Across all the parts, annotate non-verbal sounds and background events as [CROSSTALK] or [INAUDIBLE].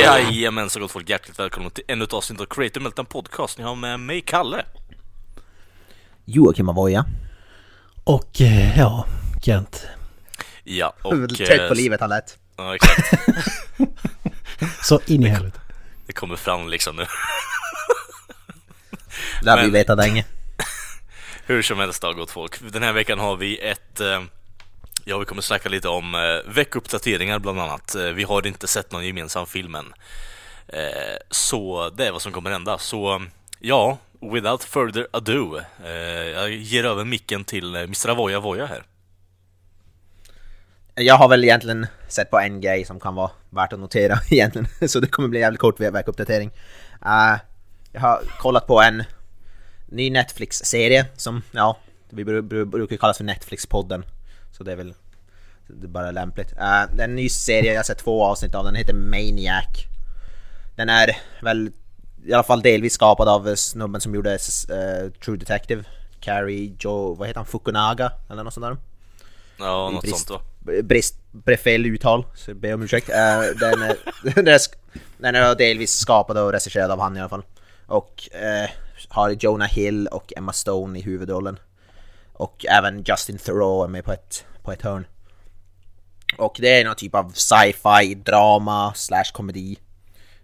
Jajamän så gott folk, hjärtligt välkomna till ännu ett avsnitt av Creator Meltdown Podcast. Ni har med mig Kalle. Joakim Avoya. Och eh, ja, Kent. Ja, och... [LAUGHS] Trött på livet han lät. Ja, exakt. [LAUGHS] Så in i helvete. Det kommer fram liksom nu. Det har vi vetat länge. [LAUGHS] Hur som helst då gott folk. Den här veckan har vi ett... Ja, vi kommer snacka lite om eh, veckuppdateringar bland annat. Eh, vi har inte sett någon gemensam film än. Eh, så det är vad som kommer hända. Så ja, without further ado. Eh, jag ger över micken till eh, Mr. Avoya Voya här. Jag har väl egentligen sett på en grej som kan vara värt att notera [LAUGHS] egentligen. Så det kommer bli en jävligt kort veckuppdatering. Uh, jag har kollat på en ny Netflix-serie som, ja, vi brukar kallas för Netflix-podden. Så det är väl det är bara lämpligt. Uh, det är en ny serie, jag har sett två avsnitt av den, heter Maniac. Den är väl i alla fall delvis skapad av snubben som gjorde eh, True Detective. Carrie Joe, vad heter han, Fukunaga? Eller något sånt där. Ja, något brist- sånt då. brist, fel uttal, så ber om ursäkt. Eh, den, är, [LAUGHS] den, är, den är delvis skapad och regisserad av han i alla fall. Och eh, har Jonah Hill och Emma Stone i huvudrollen. Och även Justin Theroux är med på ett, på ett hörn. Och det är någon typ av sci-fi, drama, slash komedi.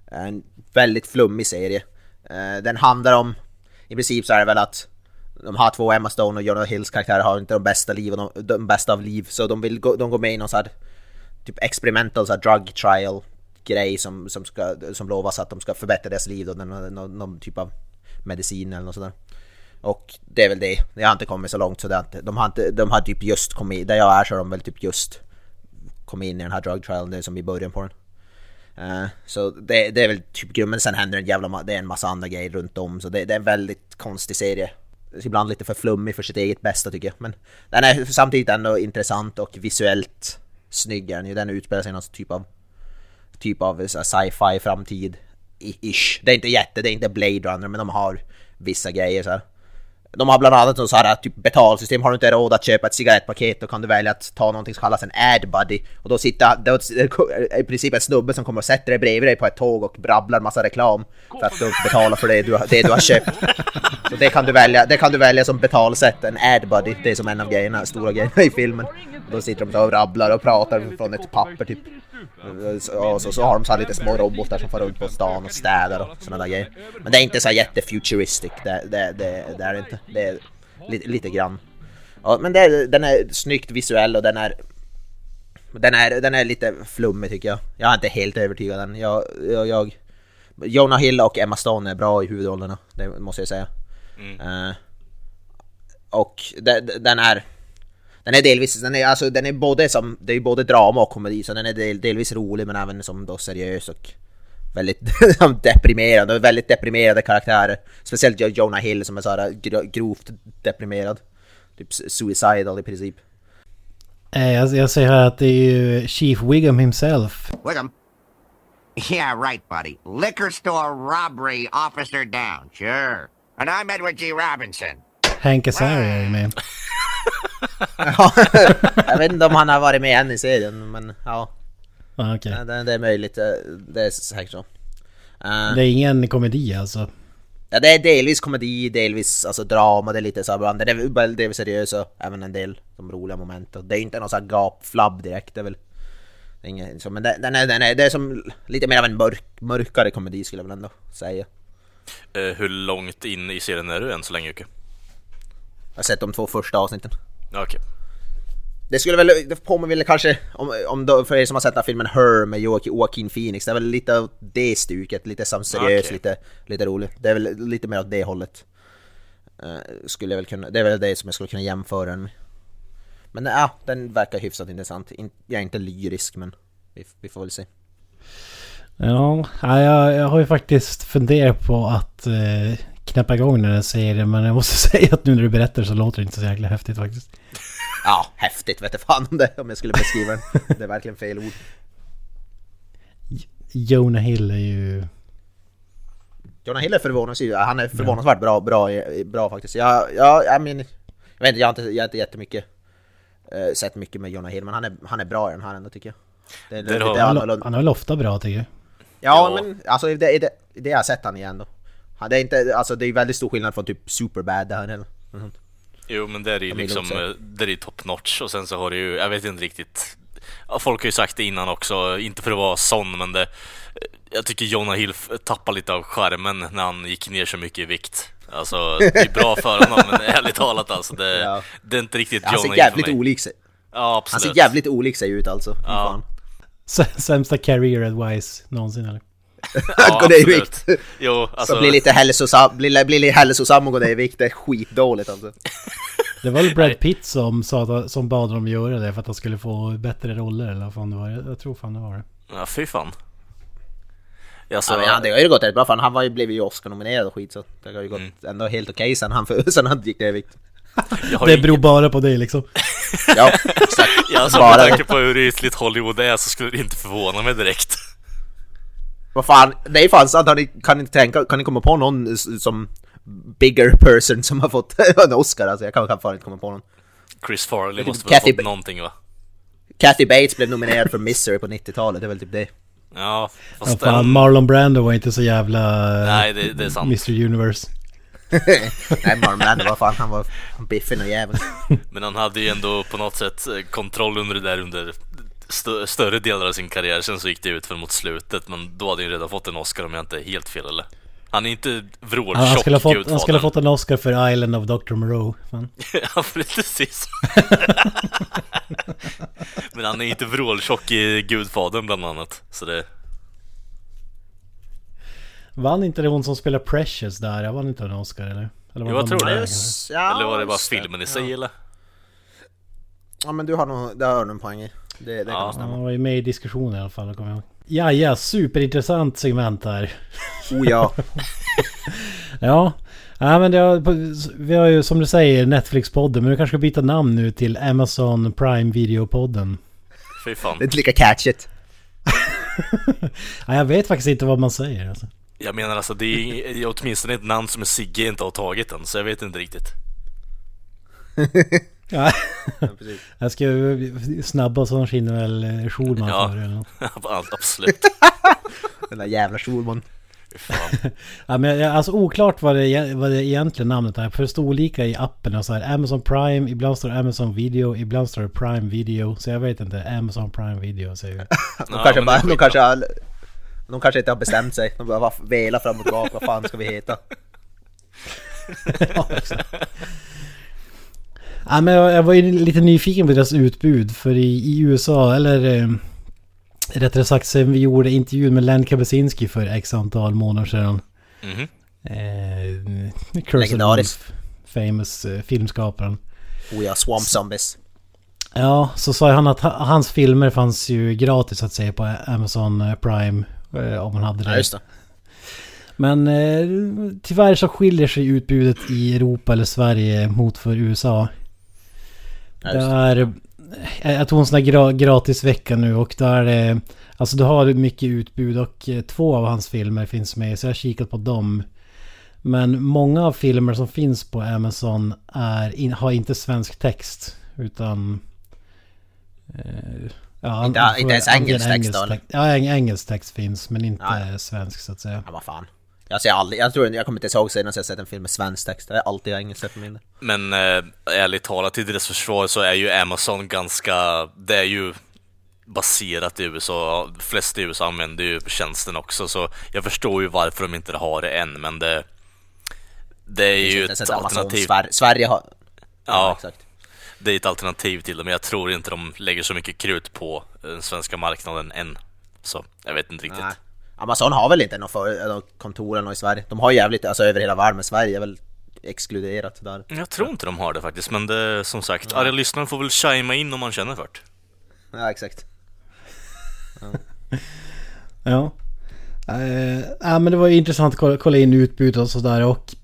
En väldigt flummig serie. Eh, den handlar om, i princip så är det väl att de har två Emma Stone och Jonah Hills karaktärer har inte de bästa liv och de, de bästa av liv. Så de vill gå, de går med i någon sån här typ experimental så här drug trial grej som, som, ska, som lovas att de ska förbättra deras liv då, någon, någon, någon typ av medicin eller något sådär. Och det är väl det. jag har inte kommit så långt så det har inte, de har inte, de har typ just kommit, där jag är så har de väl typ just kom in i den här drug trialen, det är som i början på den. Uh, så det, det är väl typ grunden, men sen händer en jävla ma- det är en massa andra grejer runt om så det, det är en väldigt konstig serie. Ibland lite för flummig för sitt eget bästa tycker jag, men den är samtidigt ändå intressant och visuellt snygg är den ju. Den utspelar sig i någon typ av typ av sci-fi framtid, ish. Det är inte jätte, det är inte Blade Runner men de har vissa grejer så här. De har bland annat något så här typ betalsystem, har du inte råd att köpa ett cigarettpaket då kan du välja att ta någonting som kallas en Adbuddy. och då sitter då är det i princip en snubbe som kommer och sätter dig bredvid dig på ett tåg och brabblar massa reklam för att du betalar för det du, har- det du har köpt. Så det kan du välja, det kan du välja som betalsätt, en Adbuddy, det är som en av grejerna, stora grejerna i filmen. Då sitter de så och rabblar och pratar från ett papper typ. Och så, så har de så här lite små robotar som far runt på stan och städar och sådana där grejer. Men det är inte så jättefuturistic, det, det, det, det är inte. Det är lite, lite grann. Ja, men det, den är snyggt visuell och den är den är, den är lite flummig tycker jag. Jag är inte helt övertygad än. Jag, jag, jag, Jonah Hill och Emma Stone är bra i huvudrollerna, det måste jag säga. Eh, och de- de- den är... Den är delvis, den är, alltså, den är både som, det är både drama och komedi, så den är del, delvis rolig men även som då seriös och väldigt [LAUGHS] deprimerad, och väldigt deprimerade karaktärer. Speciellt Jo- Jonah Hill som är så här gro- grovt deprimerad. Typ suicidal i princip. Eh, Jag, jag säger här att det är ju Chief Wiggum himself. Wiggum. Yeah, right, buddy. Liquor store robbery officer down, sure. And I'm Edward G. Robinson. Hank Azaria ju med. [LAUGHS] Ja, [LAUGHS] jag vet inte om han har varit med än i serien men ja, Ah, okej. det, det är möjligt. eh, Det är säkert så. Eh, Det är ingen komedi alltså. Ja, det är delvis komedi, delvis alltså drama, det är lite så här bland. Det är väl delvis seriöst och även en del de roliga moment. Och Det är inte någon sån här gapflabb direkt, det är väl... Det är inget, så, men det, den är, den är, det är som lite mer av en mörk, mörkare komedi skulle jag väl ändå säga. Eh, hur långt in i serien är du än så länge Jocke? Jag har sett de två första avsnitten. Okej. Det skulle väl, det påminner väl kanske om, om då, för er som har sett den här filmen Her med Joaquin, Phoenix, det är väl lite av det stuket, lite som seriös, Okej. lite, lite roligt. Det är väl lite mer åt det hållet. Eh, skulle jag väl kunna, det är väl det som jag skulle kunna jämföra den med. Men ja, den verkar hyfsat intressant. In, jag är inte lyrisk men vi, vi får väl se. Ja, ja, jag, jag har ju faktiskt funderat på att eh, knäppa igång den här serien. Men jag måste [LAUGHS] säga att nu när du berättar så låter det inte så jäkla häftigt faktiskt. Ja, häftigt vet jag fan om det om jag skulle beskriva den. Det är verkligen fel ord. Jonah Hill är ju... Jonah Hill är förvånansvärt, han är förvånansvärt bra, bra, bra faktiskt. Jag, jag, jag, min, jag vet inte, jag har inte, jag har inte jättemycket uh, sett mycket med Jonah Hill, men han är, han är bra i den här ändå tycker jag. Det, det, Det det, har- är Han, annorlunda. han är väl ofta bra tycker jag. Ja, Ja. men alltså det, det, det jag har sett han igen då. Han, det är inte, alltså det är väldigt stor skillnad från typ Superbad där eller sånt. Jo men det är ju liksom, det är ju top notch och sen så har det ju, jag vet inte riktigt Folk har ju sagt det innan också, inte för att vara sån men det Jag tycker Jonah Hill tappar lite av skärmen när han gick ner så mycket i vikt Alltså, det är bra för honom men [LAUGHS] ärligt talat alltså det, Ja. det är inte riktigt Han Jonah ser Hill jävligt för mig olik sig. Ja Han absolut ser jävligt olik sig ut alltså. Ja. Sämsta career advice någonsin eller? Ja, [LAUGHS] Gå ner i vikt. Jo, alltså Så blir lite hälsosam, blir, blir lite hälsosam och gå ner i vikt, det är skitdåligt alltså. [LAUGHS] Det var väl Brad. Pitt som, sa att, som bad dem göra det för att han skulle få bättre roller eller vad fan det var. Jag, jag tror fan det var det. Ja fy fan Alltså, Ja, men det har ju gått rätt bra för han, var ju, blev ju Oscar-nominerad och skit så det har ju gått Mm. ändå helt okej sen han, för, [LAUGHS] sen han gick ner i vikt. har Det ingen- beror bara på dig liksom. Ja, exakt. Ja, alltså, Bara med tanke på hur ytligt Hollywood är så skulle det inte förvåna mig direkt Vad fan, det är fan sant, har ni, kan ni tänka, kan ni komma på någon s- som bigger person som har fått [LAUGHS] en Oscar? Alltså jag kan, kan fan inte komma på någon. Chris Farley typ måste väl ha fått Ba- någonting va? Kathy Bates blev nominerad för Misery på 90-talet, det är väl typ det. Ja, Ja, fast fan, den- Marlon Brando var inte så jävla eh, Nej, det, det är sant. Mr Universe. [LAUGHS] Nej, Marlon Brando, vad fan, han var biffig och jävel. Men han hade ju ändå på något sätt eh, kontroll under det där under stö större delar av sin karriär. Sen så gick det ut för mot slutet, men då hade han ju redan fått en Oscar om jag inte är helt fel eller? Han är inte Han, han, vråltjock skulle ha fått, han gudfadern. skulle ha fått en Oscar för Island of Dr. Moreau. Fan. [LAUGHS] ja, precis. [LAUGHS] men han är inte vråltjock i Gudfadern bland annat. Så det... Vann inte det hon som spelar Precious där? Jag vann inte en Oscar eller? eller Jo, var jag tror det. ja, eller var det bara filmen i sig ja. eller? Ja men du har nog, det har du en poäng i. Det, det Ja. kan Ja, stämma. han var ju med i diskussionen i alla fall, kommer jag ihåg. Ja, ja, superintressant segment här. Oh ja. [LAUGHS] Ja, ja men det har, vi har ju som du säger Netflix-podden, men vi kanske ska byta namn nu till Amazon Prime Video-podden. Fy fan. Det är inte lika catchigt. [LAUGHS] Ja, jag vet faktiskt inte vad man säger alltså. Jag menar alltså, det är, det är åtminstone ett namn som Sigge inte har tagit än, så jag vet inte riktigt. [LAUGHS] Ja, Ja, precis. [LAUGHS] jag ska ju snabba som skinner väl Schulman Ja. för eller något. [LAUGHS] Allt, absolut. [LAUGHS] Den där jävla Schulman. Ja, men jag- alltså oklart vad det, vad det egentligen namnet är. För det står olika i appen och så här. Amazon Prime, ibland står det Amazon Video, ibland står det Prime Video. Så jag vet inte, Amazon Prime Video säger jag. De Ja, kanske, bara, de, kanske har, de kanske inte har bestämt sig. De bara velar fram och tillbaka. Vad fan ska vi heta? Ja. Ja, men jag, jag var ju lite nyfiken på deras utbud. För i, i USA, eller eh, rättare sagt sen vi gjorde intervjun med Len Kabasinski för x antal månader sedan. Mhm. Eh, Curse. Wolf, famous eh, filmskaparen. Oh ja, Swamp Zombies. Ja, så sa han att ha- hans filmer fanns ju gratis att se på Amazon eh, Prime. eh, Om man hade det. Ja, just det. Men eh, tyvärr så skiljer sig utbudet i Europa eller Sverige mot för USA. Ja, Det just det. är... eh, Jag tog en sån här gra gratisvecka nu och där är det... Alltså du har mycket utbud och eh, två av hans filmer finns med så jag har kikat på dem. Men många av filmer som finns på Amazon är har inte svensk text utan... Eh, ja, Inte- inte ens engelsk text då, Ja, eng- engelsk text finns men inte ja. svensk så att säga. Ja, vad fan. Jag, ser aldrig, jag tror jag kommer inte ens ihåg senast jag sett en film med svensk text. Det är alltid engelska för min del. Men eh, ärligt talat, i deras försvar så är ju Amazon ganska... Det är ju baserat i USA. De flesta i USA använder ju tjänsten också, så jag förstår ju varför de inte har det än, men det... Det är ju Inte ens ett alternativ. Sver- Sverige har... Ja, exakt. det är ett alternativ till det, men jag tror inte de lägger så mycket krut på den svenska marknaden än. Så, jag vet inte riktigt. Nej. Amazon har väl inte något för, kontor eller något i Sverige. De har jävligt, alltså över hela världen, men Sverige är väl exkluderat där. Jag tror inte de har det faktiskt, men det som sagt, arga lyssnaren får väl chima in om man känner för det. Ja, exakt. Ja. [LAUGHS] Uh, ja, men det var ju intressant att kolla, kolla in utbudet och sådär och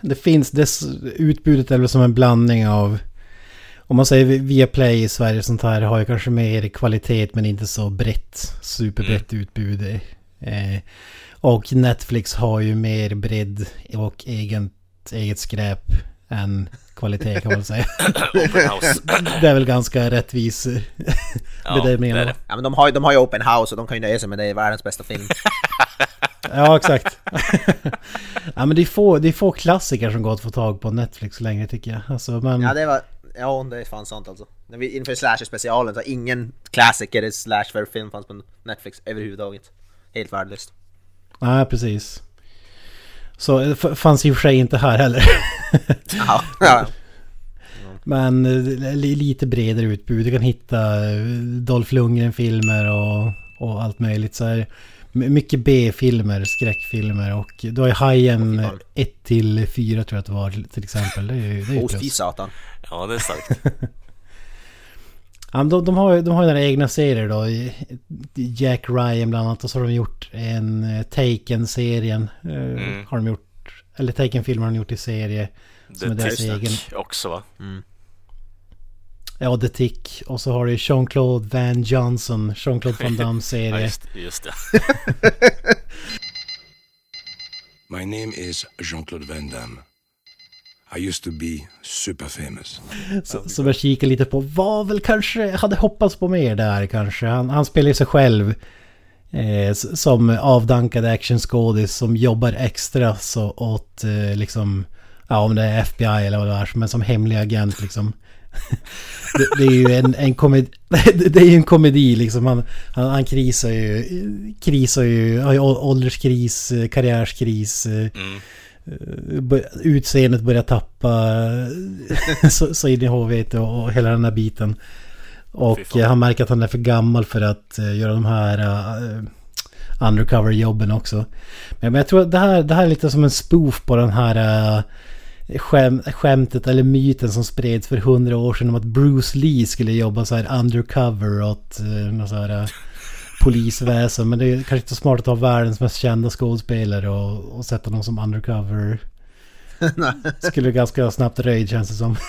det finns, dess, utbudet är väl som en blandning av om man säger via Play i Sverige sånt här har ju kanske mer kvalitet men inte så brett, superbrett mm. utbud. Eh, och Netflix har ju mer bredd och eget, eget skräp än kvalitet kan man säga. [LAUGHS] det är väl ganska rättvis bedömning. Ja, ja, men de har, de har ju Open House och de kan ju nöja sig med det, världens bästa film. [LAUGHS] ja, exakt. [LAUGHS] ja, men det är, få, det är få klassiker som går att få tag på Netflix längre tycker jag. Alltså, men... Ja, det var... Ja, det är fan sant alltså. När vi inför Slasher-specialen så ingen klassiker i Slasher-film fanns på Netflix överhuvudtaget. Helt värdelöst. Nej, precis. Så det fanns i och för sig inte här heller. [LAUGHS] ja, ja. Men eh, lite bredare utbud. Du kan hitta eh, Dolph Lundgren-filmer och, och allt möjligt. Så här, mycket B-filmer, skräckfilmer och du har ju Hajen 1 till 4 tror jag att det var till exempel. Det är ju det är ju satan. Ja, det är starkt. [LAUGHS] ja, de, de, har, de har ju några egna serier då. Jack Ryan bland annat och så har de gjort en eh, Taken-serien. Mm. Har de gjort. Eller Taken-filmer har de gjort i serie. Som The är deras egen. också va? Mm. Ja, The Tick. Och så har du Jean-Claude Van Johnson, Jean-Claude Van [LAUGHS] Damme serie. ja, just, just det. [LAUGHS] My name is Jean-Claude Van Damme. I used to be super famous. Så, så jag kikar lite på, var väl kanske, hade hoppats på mer där kanske. Han, han spelar ju sig själv eh, som avdankad actionskådis som jobbar extra så åt eh, liksom, ja om det är FBI eller vad det är, men som hemlig agent liksom det, det, är ju en, en komedi, [LAUGHS] det är ju en komedi liksom. Han, han, han krisar ju, krisar ju, har ju ålderskris, karriärskris. Mm. Utseendet börjar tappa [LAUGHS] så, så in i hovet och, hela den här biten. Och han märker att han är för gammal för att uh, göra de här uh, undercover-jobben också. Men, men jag tror att det här, det här är lite som en spoof på den här uh, skäm, skämtet eller myten som spreds för hundra år sedan om att Bruce Lee skulle jobba så här undercover åt uh, något så här, uh, polisväsen. Men det är kanske inte så smart att ha världens mest kända skådespelare och, och sätta någon som undercover. [LAUGHS] skulle ganska snabbt röjd känns det som. [LAUGHS]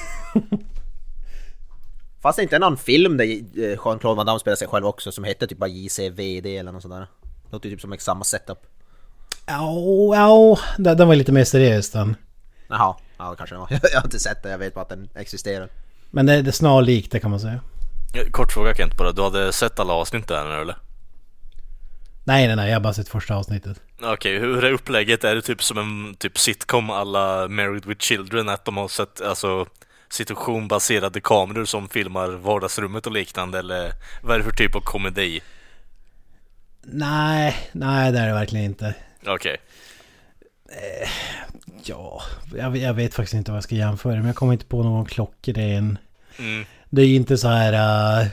Fanns det inte någon film där eh, Jean-Claude Van Damme spelade sig själv också som hette typ bara JCVD eller något sånt där? Låter typ som samma setup. Ja, ja, den var lite mer seriös den. Jaha. Ja, kanske det var. [LAUGHS] Jag har inte sett det, jag vet bara att den existerar. Men det, är snarlikt det kan man säga. Kort fråga Kent bara, du hade sett alla avsnitt där eller? Nej, nej, nej, jag har bara sett första avsnittet. Okej, okay, hur är upplägget? Är det typ som en typ sitcom alla Married with Children? Att de har sett alltså situationbaserade kameror som filmar vardagsrummet och liknande? Eller vad är det för typ av komedi? Nej, nej det är det verkligen inte. Okej. Okay. Eh, Ja, jag, jag, vet faktiskt inte vad jag ska jämföra men jag kommer inte på någon klockren. Mm. Det är ju inte så här... Uh,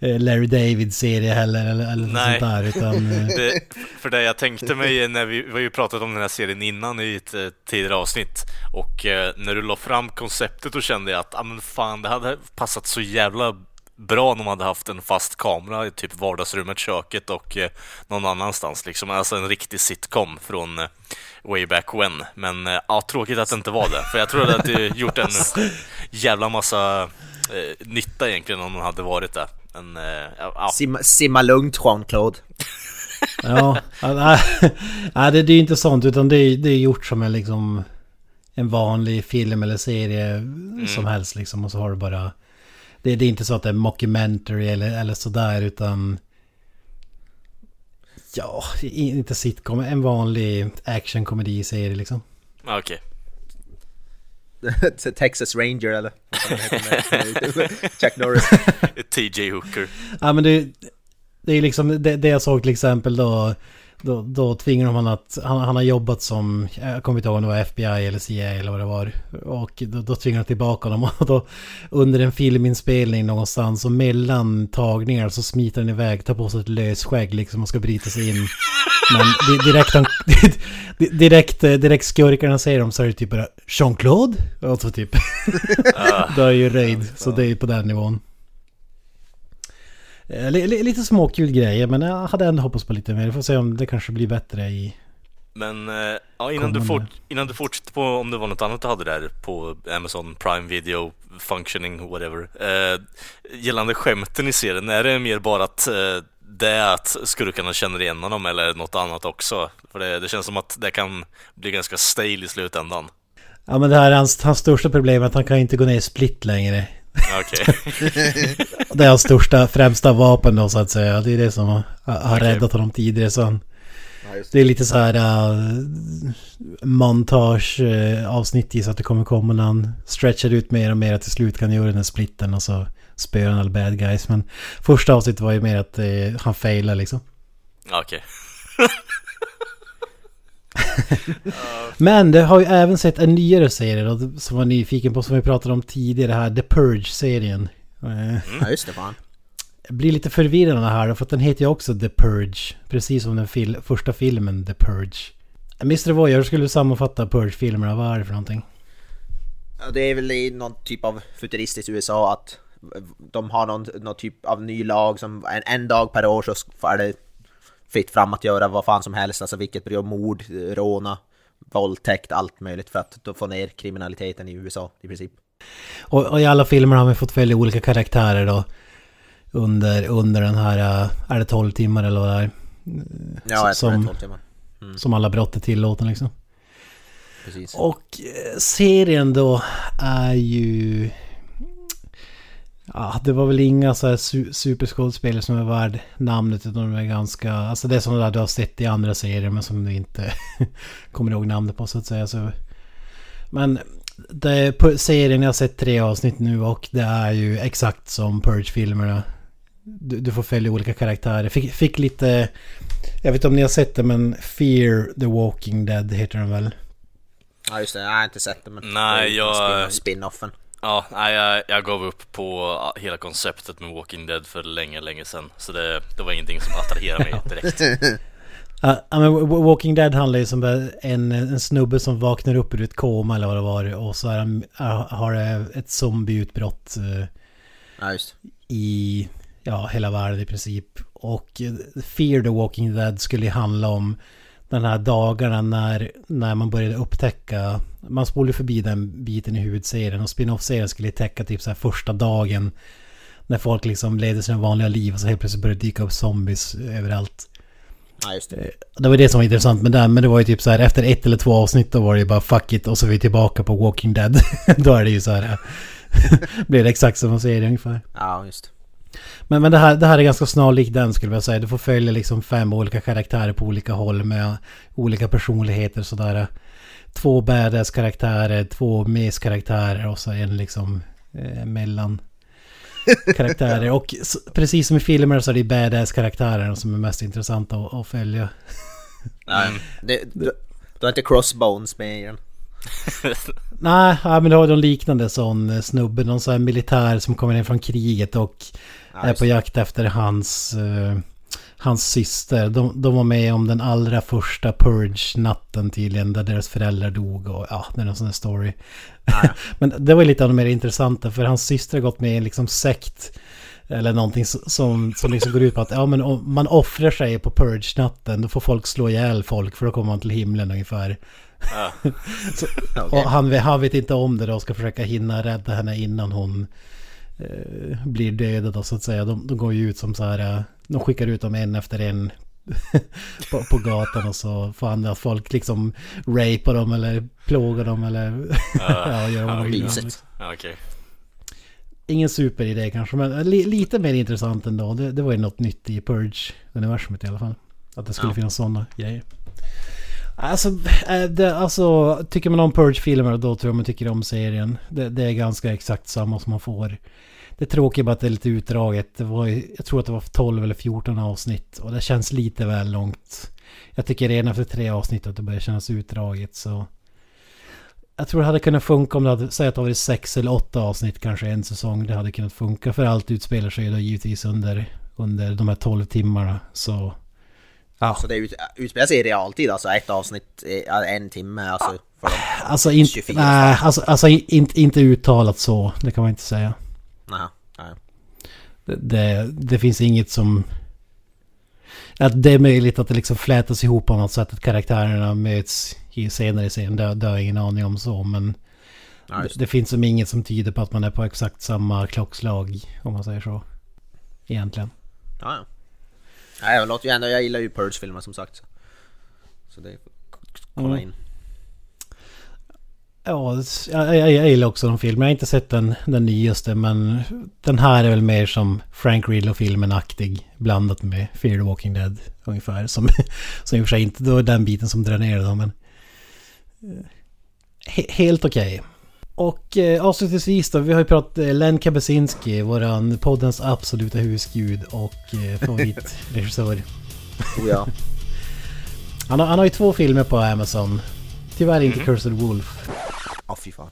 [LAUGHS] Larry David-serie heller eller, eller Nej. sånt där utan... [LAUGHS] Det, för det jag tänkte mig när vi, vi har ju pratat om den här serien innan i ett tidigare avsnitt och när du la fram konceptet då kände jag att ah, men fan det hade passat så jävla bra om man hade haft en fast kamera i typ vardagsrummet, köket och eh, någon annanstans liksom. Alltså en riktig sitcom från eh, way back when. Men eh, ja, tråkigt att det inte var det. För jag tror att det gjort en [LAUGHS] jävla massa eh, nytta egentligen om man hade varit det. Men, eh, ja. Simma, simma lugnt Jean-Claude. [LAUGHS] ja, [LAUGHS] nej, det, det är inte sånt utan det är, det är gjort som en liksom en vanlig film eller serie mm. som helst liksom och så har du bara det, det, är inte så att det är mockumentary eller, eller sådär utan... Ja, inte sitcom. En vanlig actionkomedi-serie liksom. Okej. Okay. [LAUGHS] Texas Ranger eller? [LAUGHS] Chuck Norris. TJ Hooker. Ja men det, det är liksom det, det jag såg till exempel då då, då tvingar de honom att, han, han har jobbat som, jag kommer inte ihåg om det var FBI eller CIA eller vad det var. Och då, då tvingar de tillbaka honom [LAUGHS] och då under en filminspelning någonstans och mellan tagningar så smiter han iväg, tar på sig ett lösskägg liksom och ska bryta sig in. Men direkt, han, [LAUGHS] direkt, direkt skurkarna säger dem så är det typ bara Jean-Claude? Och så typ. [LAUGHS] Ah. då är ju raid, så det är på den nivån. Eh, li- li- lite småkul grejer men jag hade ändå hoppats på lite mer. Vi får se om det kanske blir bättre i... Men eh, ja, innan, du fort, innan du fortsätter på om det var något annat du hade där på Amazon Prime Video, functioning, whatever. Eh, gällande skämten i serien, är det mer bara att eh, det är att skurkarna känner igen honom eller något annat också? För det, det känns som att det kan bli ganska stale i slutändan. Ja men det här är hans, hans största problem att han kan inte gå ner i split längre. Okej. Det är hans största, främsta vapen då så att säga. Det är det som har, har Okej. räddat honom tidigare. Så han, Ja, just det är lite så här uh, montage uh, avsnitt i så att det kommer komma när han stretchar ut mer och mer att till slut kan göra den här splitten och så spöar han alla bad guys. Men första avsnittet var ju mer att eh, han failar liksom. Okej. [LAUGHS] [LAUGHS] Men det har ju även sett en nyare serie då, som var nyfiken på som vi pratade om tidigare här. The Purge-serien. Eh, Ja, just det. Fan. Jag blir lite förvirrande här för att den heter ju också The Purge. Precis som den fil- första filmen The Purge. Mr. Voyager skulle du sammanfatta Purge-filmerna. Vad är det för någonting? Ja, det är väl i någon typ av futuristiskt USA att de har någon, någon typ av ny lag som en, en dag per år så är det fritt fram att göra vad fan som helst, alltså vilket blir mord, råna, våldtäkt, allt möjligt för att få ner kriminaliteten i USA i princip. Och, och i alla filmer har vi fått följa olika karaktärer då. Under, under den här, äh, är det 12 timmar eller vad det är? Ja, tror det Som- är 12 timmar. Som alla brott är tillåtna liksom. Precis. Och eh, serien då är ju... Ja, det var väl inga så här su- superskådespelare som är värd namnet utan de är ganska... Alltså det är sådana där du har sett i andra serier men som du inte [LAUGHS] kommer ihåg namnet på så att säga. Så. Men det serien, jag har sett tre avsnitt nu och det är ju exakt som Purge-filmerna. Du, du får följa olika karaktärer. Fick, fick lite... Jag vet inte om ni har sett det men Fear the Walking Dead heter den väl? Ja just det, jag har inte sett det men Nej, jag- spin- spin-offen. Ja, nej, jag, jag gav upp på hela konceptet med Walking Dead för länge, länge sedan. Så det, det var ingenting som attraherade mig [LAUGHS] direkt. Ja, ja, men Walking Dead handlar ju som en, en snubbe som vaknar upp ur ett koma eller vad det var och så är han, har det ett zombieutbrott eh, Ja just i ja, hela världen i princip. Och eh, Fear the Walking Dead skulle ju handla om den här dagarna när, när man började upptäcka man spolar ju förbi den biten i huvudserien och spin-off-serien skulle täcka typ så här första dagen när folk liksom levde sina vanliga liv och så helt plötsligt började det dyka upp zombies överallt. Ja just det. Det var det som var intressant med den, men det var ju typ så här efter ett eller två avsnitt då var det ju bara fuck it och så är vi tillbaka på Walking Dead. [LAUGHS] då är det ju så här, [LAUGHS] blir det exakt som man säger ungefär. Ja just. Men, men det, här, det här är ganska snarlikt den skulle jag säga. Du får följa liksom fem olika karaktärer på olika håll med olika personligheter sådär. Två badass karaktärer, två mes-karaktärer och så en liksom eh, mellan karaktärer. [LAUGHS] Och s- precis som i filmer så är det badass karaktärer som är mest intressanta att, att följa. Ja, det, du, du har inte Crossbones med i den? [LAUGHS] Nej, men det har någon liknande sån eh, snubbe, någon sån här militär som kommer in från kriget och är på jakt efter hans, eh, hans syster. De, de var med om den allra första Purge-natten tydligen, där deras föräldrar dog och ja, det är någon sån här story. [LAUGHS] men det var ju lite av det mer intressanta, för hans syster har gått med i en liksom sekt eller någonting som, som liksom går ut på att ja, men om man offrar sig på Purge-natten, då får folk slå ihjäl folk för då kommer man till himlen ungefär. Så, [LAUGHS] och han, vet- han vet inte om det då och ska försöka hinna rädda henne innan hon eh, blir dödad då, så att säga. De, de går ju ut som så här, eh, de skickar ut dem en efter en [LAUGHS] på, på gatan och så får andra folk liksom rapea dem eller plåga dem eller [LAUGHS] ja, göra vad de vill. Ja. Ingen superidé kanske, men li, lite mer intressant ändå. Det, det var ju något nytt i Purge-universumet i alla fall. Att det skulle Ja. finnas sådana grejer. Alltså, eh, det, alltså, tycker man om Purge-filmer då tror jag man tycker om serien. Det, det är ganska exakt samma som man får. Det tråkiga är bara att det är lite utdraget. Det var, jag tror att det var 12 eller 14 avsnitt och det känns lite väl långt. Jag tycker redan efter tre avsnitt att det börjar kännas utdraget så... Jag tror det hade kunnat funka om det hade, säg att det varit sex eller åtta avsnitt kanske en säsong. Det hade kunnat funka för allt utspelar sig ju då givetvis under, under de här 12 timmarna. Så... Ja. Så det ut, utspelar sig i realtid alltså, ett avsnitt, eh, en timme alltså. För dem. Alltså, inte, 24 nej, alltså, alltså inte, inte uttalat så. Det kan man inte säga. Nej, nej. Det, det, det finns inget som... Att det är möjligt att det liksom flätas ihop på något sätt att karaktärerna möts i senare serien. Det, det har jag ingen aning om så men... Just det. det finns som inget som tyder på att man är på exakt samma klockslag om man säger så. Egentligen. Ja, ja. Nej, jag, låter ju ändå, jag gillar ju Purge-filmer som sagt. Så det... Kolla Mm. in. Ja, jag, jag, jag gillar också de filmerna. Jag har inte sett den, den nyaste men den här är väl mer som Frank Grillo-filmen-aktig. Blandat med Fear the Walking Dead ungefär. Som, som i och för sig inte då är den biten som det då, men... eh, He, helt okej. Och eh, avslutningsvis då, vi har ju pratat eh, Len Kabasinski, våran poddens absoluta husgud och eh, favoritregissör. [LAUGHS] Oh, ja. Han har, han har ju två filmer på Amazon. Tyvärr inte Cursed Wolf. Ja, fy fan.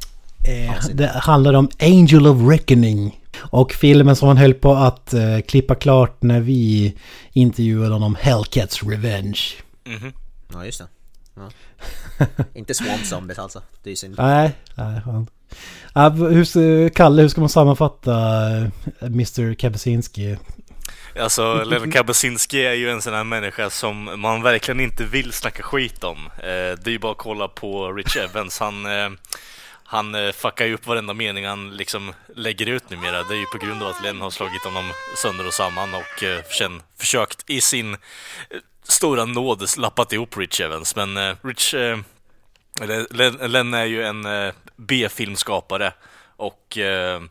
Eh, det handlar om Angel of Reckoning. Och filmen som han höll på att eh, klippa klart när vi intervjuade honom, Hellcats Revenge. Mhm. Ja, just det. Ja. [LAUGHS] Inte Swamp Zombies alltså. Det är ju synd. Nej, nej fan. Ja, hur, Kalle, hur ska man sammanfatta eh, Mr. Kabasinski? Alltså, Len Kabasinski är ju en sån här människa som man verkligen inte vill snacka skit om. Eh, det är ju bara att kolla på Rich Evans. Han, eh, han fuckar ju upp varenda mening han liksom lägger ut numera. Det är ju på grund av att Len har slagit honom sönder och samman och försökt i sin stora nåd lappat ihop Rich Evans. Men eh, Rich... Eh, eller Len, är ju en eh, B-filmskapare och eh,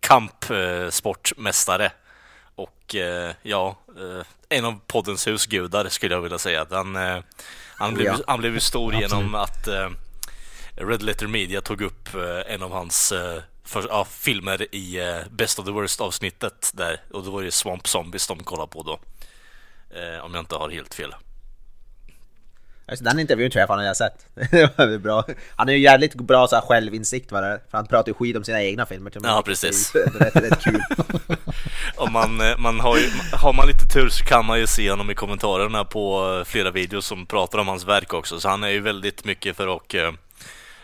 kampsportmästare. Och eh, ja, en av poddens husgudar skulle jag vilja säga. Han, eh, han, blev, ja. han blev ju stor Absolut. genom att Red Letter Media tog upp en av hans för, ja, filmer i Best of the Worst avsnittet där. Och det var ju Swamp Zombies de kollade på då. Eh, om jag inte har helt fel. Alltså, den intervjun tror jag fan jag har sett. [LAUGHS] det var bra. Han är ju jävligt bra så här, självinsikt vad det. För han pratar ju skit om sina egna filmer till. Ja, precis. Det är ju rätt, rätt kul. [LAUGHS] Om man, eh, man har, ju, har man lite tur så kan man ju se honom i kommentarerna på eh, flera videos som pratar om hans verk också. Så han är ju väldigt mycket för att, eh,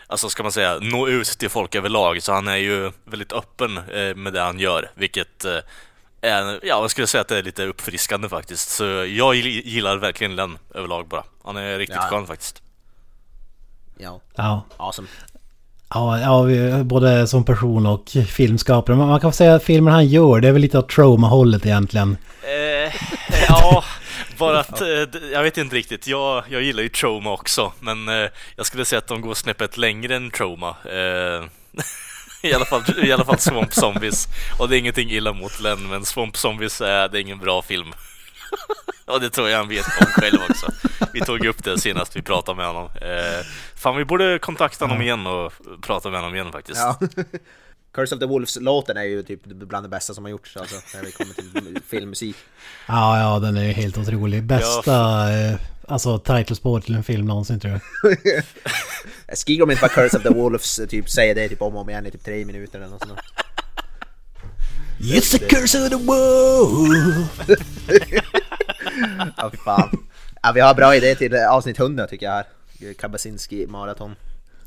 alltså ska man säga, nå ut till folk överlag. Så han är ju väldigt öppen med det han gör, vilket är, ja, jag skulle säga att det är lite uppfriskande faktiskt. Så jag gill- gillar verkligen Len överlag bara. Han är riktigt Ja. skön faktiskt. Ja, Ja, awesome. ja, ja vi- både som person och filmskapare. Man kan säga att filmen han gör, det är väl lite av trauma-hållet egentligen. Eh, [LAUGHS] ja, bara att eh, jag vet inte riktigt. Jag, jag gillar ju Troma också, men eh, jag skulle säga att de går snäppet längre än Troma. Eh, [LAUGHS] I alla, fall, I alla fall Swamp Zombies. Och det är ingenting illa mot Len, men Swamp Zombies är, det är ingen bra film. [LAUGHS] Och det tror jag han vet om själv också. Vi tog upp det senast vi pratade med honom. Eh, fan, vi borde kontakta honom igen och prata med honom igen faktiskt. Ja. [LAUGHS] Curse of the Wolves-låten är ju typ bland det bästa som har gjorts alltså, när det kommer till filmmusik. Ja, ja, den är ju helt otrolig. Bästa, eh, alltså titlespår till en film någonsin tror jag. [LAUGHS] Skriker de inte bara Curse of the Wolves, typ säger det typ om och om igen i typ tre minuter eller något sånt. It's the curse of the wolf! [LAUGHS] Ja, fan. Ja, vi har bra idé till avsnitt 100 tycker jag här. Kabasinski maraton.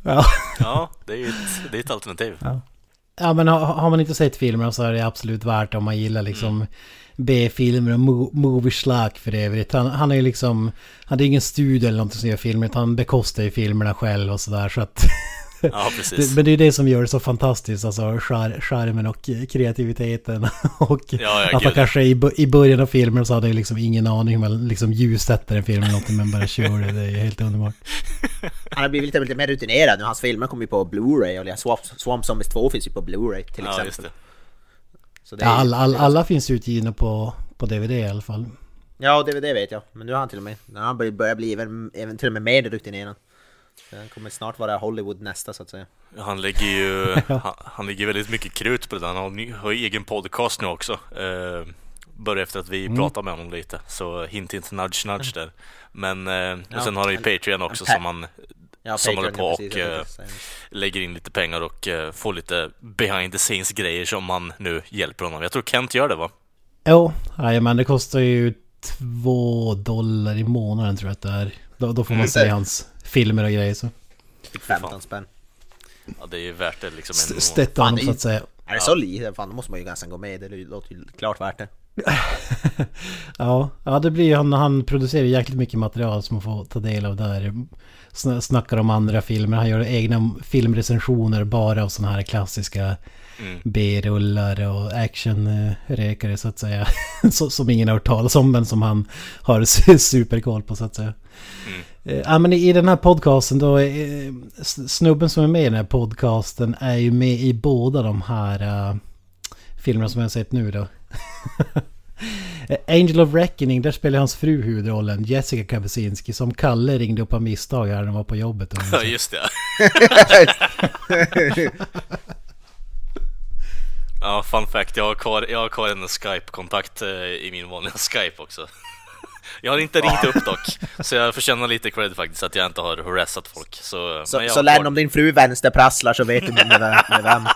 Ja. [LAUGHS] Ja, det är ju ett, det är ett alternativ. ja, men har, har man inte sett filmerna så är det absolut värt om man gillar liksom B-filmer och mo- movie slack för övrigt. Han, han är ju liksom, han är ingen studio eller någonting som gör filmer, utan han bekostar ju filmerna själv och sådär så att... [LAUGHS] Ja, precis. men det är det som gör det så fantastiskt, alltså skär, skärmen och kreativiteten. [LAUGHS] och ja, att han gud. kanske i, början av filmen så hade jag liksom ingen aning hur man liksom ljussätter en film eller någonting, men bara kör det. Det är helt underbart. [LAUGHS] Han har blivit lite, lite mer rutinerad nu. Hans filmer kommer ju på Blu-ray och Swamp, Swamp Zombies 2 finns ju på Blu-ray till Ja, exempel. det är Ja, ju- alla, finns utgivna på, på DVD i alla fall. Ja, och DVD vet jag. Men nu har han till och med, nu har han börjat bli även, även till och med mer rutinerad. Så Han kommer snart vara Hollywood nästa så att säga. Han lägger ju [LAUGHS] han, han lägger väldigt mycket krut på det där. Han har, ny- har egen podcast nu också. Eh, börjar efter att vi Mm. pratade med honom lite. Så hint hint nudge nudge där. Men eh, Ja, och sen har han ju en- Patreon också en som han Ja, Som håller på ja, precis, och, jag eh, lägger in lite pengar och eh, får lite behind the scenes grejer som man nu hjälper honom. Jag tror Kent gör det va? Jo, men det kostar ju två dollar i månaden tror jag att det är. Då, då får man Mm. se hans filmer och grejer så. Typ 15 spänn. Ja, det är ju värt det liksom. Stötta honom så att säga. Är det så lite? Fan, då måste man ju ganska gå med. Det låter ju klart värt det. [LAUGHS] Ja, ja det blir ju han, han producerar jäkligt mycket material som man får ta del av där. Sn- Snackar om andra filmer, han gör egna filmrecensioner bara av sådana här klassiska B-rullar och actionräkare så att säga. [LAUGHS] Som ingen har hört talas om men som han har superkoll på så att säga. Eh, Ja men i den här podcasten då, eh, snubben som är med i den här podcasten är ju med i båda de här uh, filmerna som jag har sett nu då. [LAUGHS] Eh, Angel of Reckoning, där spelar hans fru huvudrollen, Jessica Kapuscinski, som Kalle ringde upp av misstag här när han var på jobbet. Och Ja, just det. [LAUGHS] ja, fun fact. Jag har kvar, jag har kvar en Skype-kontakt eh, i min vanliga Skype också. [LAUGHS] Jag har inte ringt upp dock, så jag förtjänar lite cred faktiskt att jag inte har harassat folk. Så, Så, men så Len, om din fru vänsterprasslar så vet du med, vem- med vem.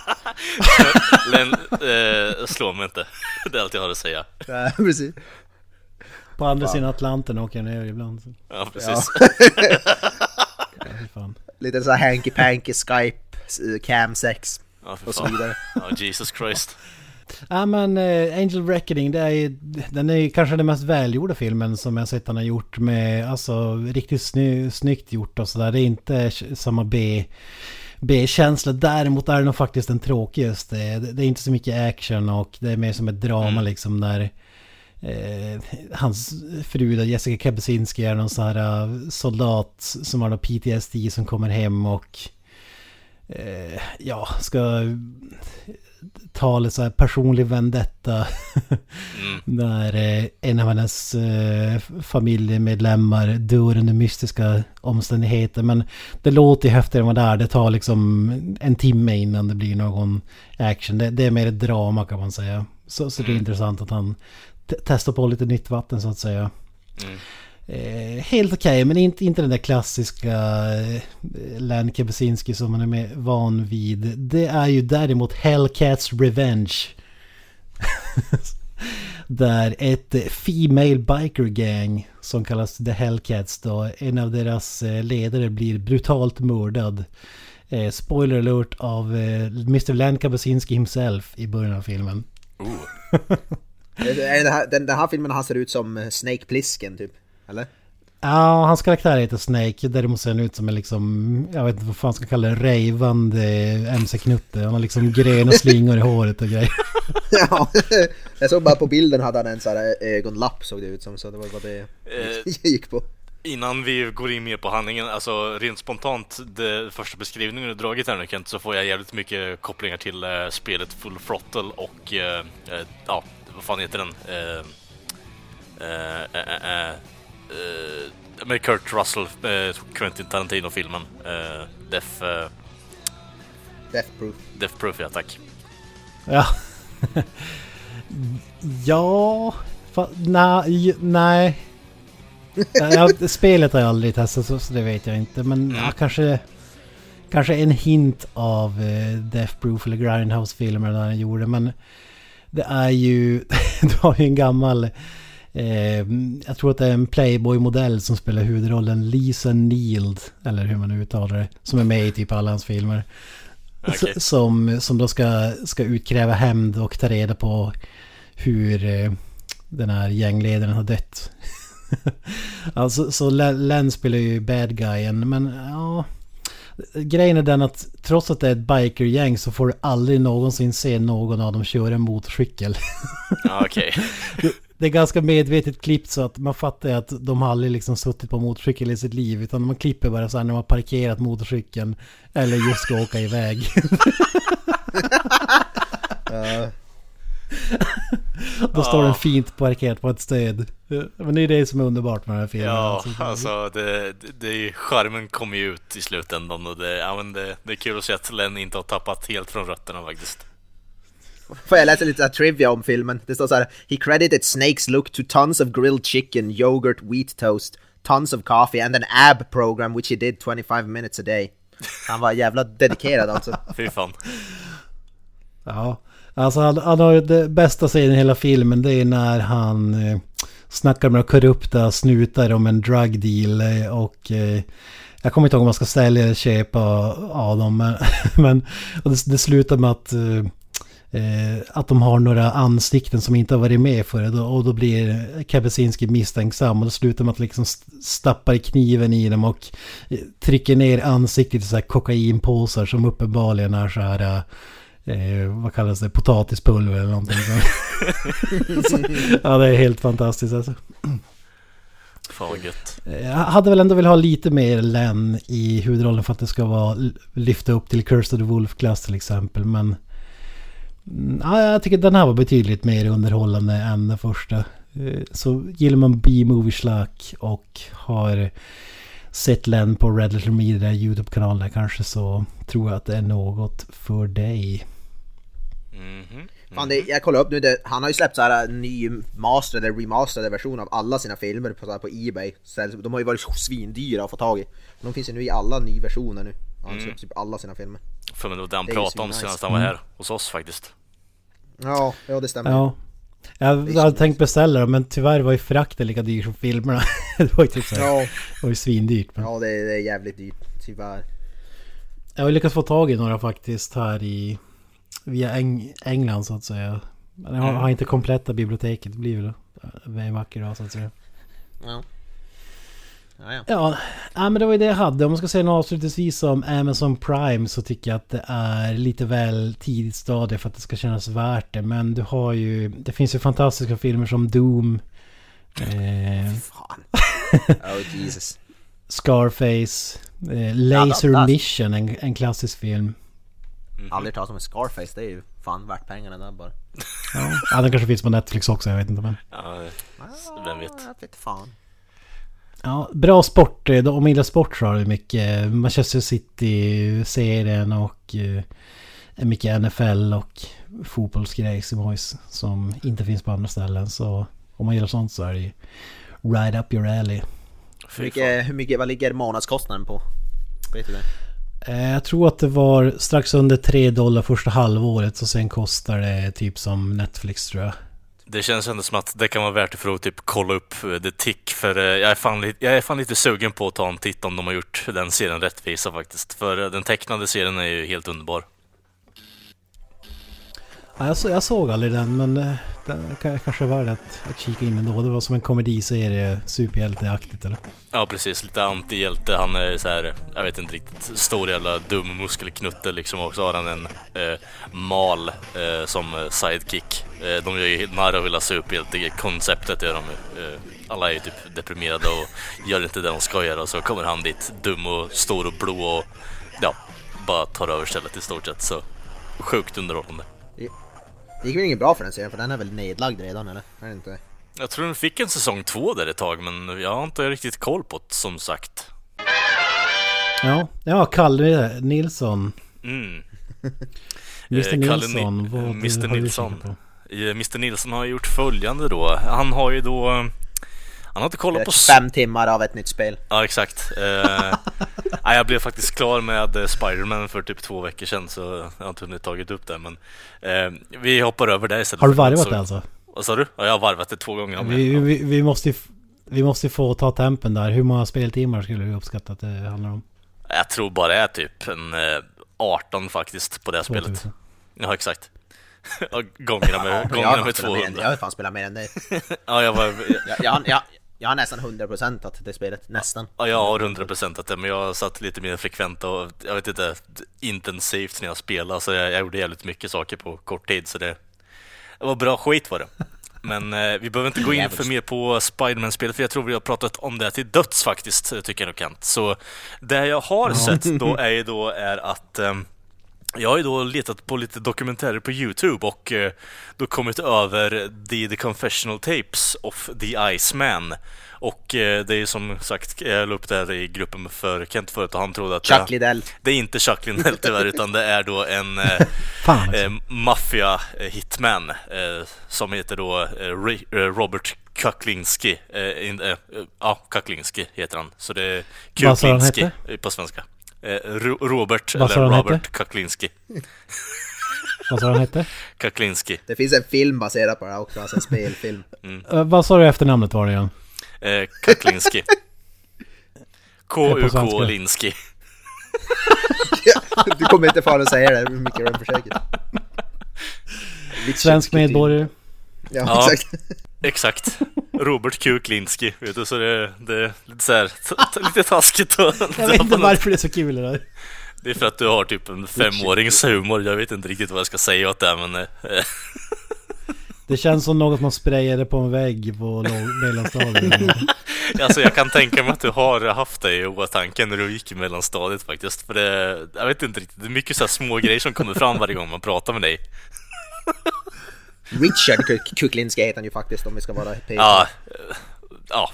Len, [LAUGHS] eh, slå mig inte. [LAUGHS] Det är allt jag har att säga. Ja, precis. På andra sidan Atlanten åker jag ner ibland. Ja, precis. [LAUGHS] Fy fan. Lite så här hanky panky Skype, eh, cam sex Ja, för och så fan. vidare. [LAUGHS] Ja, Jesus Christ. Ja men eh, Angel Reckoning, det är den är kanske den mest välgjorda filmen som jag sett han har gjort med, alltså riktigt sny, snyggt gjort och sådär. Det är inte samma B B-känsla. Däremot är det nog faktiskt den tråkigaste. Det, är inte så mycket action och det är mer som ett drama liksom där eh, hans fru då, Jessica Kapuscinski är någon sån här eh, soldat som har någon PTSD som kommer hem och eh, ja, ska ta lite så här personlig vendetta. [LAUGHS] Där eh, en av hennes eh, familjemedlemmar dör under mystiska omständigheter. Men det låter ju häftigare än vad det är. Det tar liksom en timme innan det blir någon action. Det, det är mer ett drama kan man säga. Så, så det är intressant att han te- testar på lite nytt vatten så att säga. Eh, helt okej, men inte, inte den där klassiska eh, Len Kapuscinski som man är med van vid. Det är ju däremot Hellcats Revenge. [LAUGHS] Där ett eh, Female Biker Gang som kallas The Hellcats då, en av deras eh, ledare blir brutalt mördad. Eh, spoiler alert av eh, Mr. Len Kapuscinski himself i början av filmen. [LAUGHS] Den här, den, den här filmen han ser ut som eh, Snake Plissken typ, eller? Ja, hans karaktär heter Snake. Däremot ser han ut som en liksom, jag vet inte vad fan ska kalla det, rejvande MC-knutte. Han har liksom gröna slingor i håret och grejer. [LAUGHS] ja, jag såg bara på bilden hade han en sån här ögonlapp såg det ut som, så det var vad det Eh, jag gick på. Innan vi går in mer på handlingen, alltså rent spontant, det första beskrivningen du dragit här nu Kent, så får jag jävligt mycket kopplingar till eh, spelet Full Throttle och, eh, eh, ja, vad fan heter den? Eh, eh, eh, eh, eh, med Kurt Russell, eh, Quentin Tarantino-filmen, eh, Death, eh, Death Proof. Death Proof, ja tack. Ja. [LAUGHS] ja. Nej, nej. Ja, spelet har jag aldrig testat så, så det vet jag inte. Men ja, kanske, kanske en hint av eh, Death Proof eller Grindhouse-filmer där han gjorde. Men det är ju, [LAUGHS] du har ju en gammal, eh, jag tror att det är en Playboy-modell som spelar huvudrollen, Lisa Neild, eller hur man nu uttalar det, som är med i typ alla hans filmer. S- Som, som då ska, ska utkräva hämnd och ta reda på hur eh, den här gängledaren har dött. [LAUGHS] alltså, så Le- Len spelar ju bad guyen, men ja... Grejen är den att trots att det är ett bikergäng så får du aldrig någonsin se någon av dem köra en motorcykel. Okej. [LAUGHS] Det är ganska medvetet klippt så att man fattar att de har aldrig liksom suttit på motorcykel i sitt liv. Utan man klipper bara så här när man parkerat motorcykeln. Eller just ska åka iväg. [LAUGHS] Då står den fint parkerat på ett stöd. Men det är det som är underbart med den här filmen. Ja, Alltså, alltså det, det, det, charmen kommer ju ut i slutändan och det, ja, men det, det är kul att se att Len inte har tappat helt från rötterna faktiskt. Får jag läsa lite trivia om filmen? Det står så här He credited Snake's look to tons of grilled chicken, yogurt, wheat toast, tons of coffee and an ab program which he did 25 minutes a day. Han var jävla dedikerad alltså. [LAUGHS] Fy fan. Ja, alltså han, han har ju det bästa scenen i hela filmen det är när han eh, snackar med korrupta snutar om en drug deal eh, och eh, jag kommer inte ihåg om man ska sälja eller köpa av dem men, [LAUGHS] men det, det slutar med att eh, eh, att de har några ansikten som inte har varit med förut och då blir Kapuscinski misstänksam och då slutar man att liksom st- stappa i kniven i dem och eh, trycker ner ansiktet i så här kokainpåsar som uppenbarligen är så här eh, vad kallas det, potatispulver eller någonting. så, [LAUGHS] ja, det är helt fantastiskt alltså. Fan vad gött. Jag hade väl ändå velat ha lite mer Len i huvudrollen för att det ska vara lyfta upp till Curse of the Wolf-klass till exempel. Men ja, jag tycker den här var betydligt mer underhållande än den första. Eh, Så gillar man B-movie slack och har sett Len på Red Letter Media YouTube-kanalen kanske så tror jag att det är något för dig. Mhm. Fan, det, jag kollar upp nu, det, han har ju släppt så här ny masterade, remasterade version av alla sina filmer på, så här, på Ebay. Så de har ju varit svindyra att få tag i. Men de finns ju nu i alla nyversioner nu. Han släppt typ alla sina filmer. För men det var det han pratade om svinnice. senast han var här hos oss faktiskt. Ja, ja det stämmer. Ja. Jag hade tänkt beställa dem men tyvärr var ju frakten lika dyr som filmerna. [LAUGHS] det var ju typ så här, Ja, det var ju svindyrt. Men... ja det, är- det är jävligt dyrt, tyvärr. Jag har lyckats få tag i några faktiskt här i... Via Eng England så att säga. Men jag har, har inte kompletta biblioteket. Det blir väl en vacker dag så att säga. Ja. Ja, ja. Ja, ja, men det var ju det jag hade. Om man ska säga något avslutningsvis om Amazon Prime så tycker jag att det är lite väl tidigt stadie för att det ska kännas värt det. Men du har ju... Det finns ju fantastiska filmer som Doom. Eh, Fan. [LAUGHS] Oh Jesus. Scarface. Eh, Laser Ja, Mission, en, en klassisk film. Aldrig talat om Scarface, det är ju fan värt pengarna där bara. Ja, ja den kanske finns på Netflix också, jag vet inte men. Ja, vem vet. Jag vet fan. Ja, bra sport. eh, Om man gillar sport så har det mycket Manchester City-serien och eh, mycket NFL och fotbollsgrejs i boys som inte finns på andra ställen. Så om man gillar sånt så är det ju right up your alley. Hur mycket, hur mycket, vad ligger månadskostnaden på? Vet du det? Eh, Jag tror att det var strax under 3 dollar första halvåret och sen kostar det typ som Netflix tror jag. Det känns ändå som att det kan vara värt det för att typ kolla upp eh, The Tick för eh, jag är, fan lite, jag är fan lite sugen på att ta en titt om de har gjort den serien rättvisa faktiskt. För eh, den tecknade serien är ju helt underbar. Ja, jag, så, jag såg aldrig den men den kanske var det att, att kika in ändå. Det var som en komediserie, superhjälteaktigt eller? Ja precis, lite antihjälte. Han är så här, jag vet inte riktigt, stor jävla dum muskelknutte liksom. Och så har han en eh, mal eh, som sidekick. Eh, de gör ju narr av hela superhjälte-konceptet. Gör de. ju. Eh, alla är ju typ deprimerade och gör inte det de ska göra. Och så kommer han dit, dum och stor och blå och ja, bara tar över stället i stort sett. Så sjukt underhållande. Det gick väl inget bra för den serien för den är väl nedlagd redan eller? Är det inte? Jag tror den fick en säsong två där ett tag, men jag har inte riktigt koll på det som sagt. Ja, ja Kalle Nilsson. Mm. [LAUGHS] Mr Eh, Kalle Nilsson, Ni- vad Mr. Nilsson. Eh, Mr Nilsson har gjort följande då. Han har ju då... eh, Han har inte kollat på... 25 timmar av ett nytt spel. Ja, exakt. Eh, [LAUGHS] nej, jag blev faktiskt klar med eh, Spiderman för typ två veckor sedan så jag har inte hunnit tagit upp det. Men eh, vi hoppar över det istället. Har du varvat så- det alltså? Vad sa du? Ja, jag har varvat det två gånger. Vi, vi, vi, måste vi måste ju få ta tempen där. Hur många speltimmar skulle du uppskatta att det handlar om? Jag tror bara det är typ en eh, 18 faktiskt på det här spelet. 2000. Ja, exakt. [LAUGHS] Gångerna med, jag, gångerna med fan spelat mer än, 200. jag har fan spelat mer än dig. [LAUGHS] Ja, jag var... Jag, jag, jag, jag har nästan 100% att det spelet, nästan. Ja, jag har 100% att det, men jag satt lite mer frekvent och jag vet inte, intensivt när jag spelade, så jag, jag gjorde jävligt mycket saker på kort tid, så det, det var bra skit var det. Men eh, vi behöver inte gå in för mer på Spiderman-spelet, för jag tror vi har pratat om det till döds faktiskt, tycker jag nog Kent. Så det jag har sett då [LAUGHS] är ju då är att ehm, jag har ju då letat på lite dokumentärer på Youtube och eh, då kommit över The, The Confessional Tapes of the Iceman. Och eh, det är som sagt, jag la upp det här i gruppen för Kent förut och han trodde att Chuck det, Liddell. det är inte Chuck Liddell tyvärr utan det är då en eh, [LAUGHS] alltså. eh, maffia-hitman som heter då Robert eh, ja, Kuklinski heter han. Så det är Kuklinski på svenska. Eh, Ro- Robert, Vad eller Robert hette? Kuklinski. [LAUGHS] Vad sa han hette? Kuklinski. Det finns en film baserad på det här också, alltså en spelfilm. [LAUGHS] Eh, vad sa du efternamnet var det igen? Eh, Kuklinski. [LAUGHS] på K-U-K. Linski. Du kommer inte få att säga det, hur mycket du än försöker. Svensk medborgare. Ja, Ja. exakt. Exakt. Robert Kuklinski, vet du, så det, det är lite så här, t- t- lite taskigt att Jag [LAUGHS] vet inte varför det är så kul det där. Det är för att du har typ en femårings humor, jag vet inte riktigt vad jag ska säga åt det men... eh, [LAUGHS] Det känns som något man sprayade på en vägg på [LAUGHS] mellanstadiet. Alltså jag kan tänka mig att du har haft det i åtanke när du gick i mellanstadiet faktiskt. För det, jag vet inte riktigt, det är mycket så små grejer som kommer fram varje gång man pratar med dig. Richard Kuk- Kuklinski heter han ju faktiskt om vi ska vara P. Ja, eh, ja.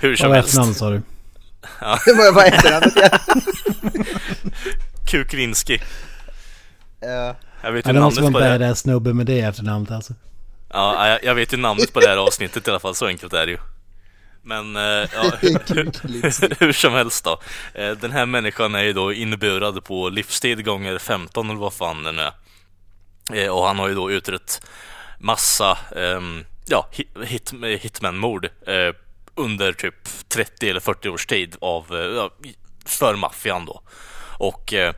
Hur som Vad helst. efternamn sa du? [LAUGHS] Vad vad heter han? Ja. [LAUGHS] Kuklinski. Ja. Jag vet Ja, ju det måste vara en det. badass snubbe med det efternamnet alltså. Ja, jag- jag vet ju namnet på det här avsnittet i alla fall, så enkelt är det ju. Men, eh, ja, [LAUGHS] hur som helst då. Eh, Den här människan är ju då inburad på livstid gånger 15 eller vad fan det nu är. Eh, Och han har ju då utrett massa, ehm, ja, hit, hit, hitman-mord eh, under typ 30 eller 40 års tid av, eh, för maffian då. Och eh,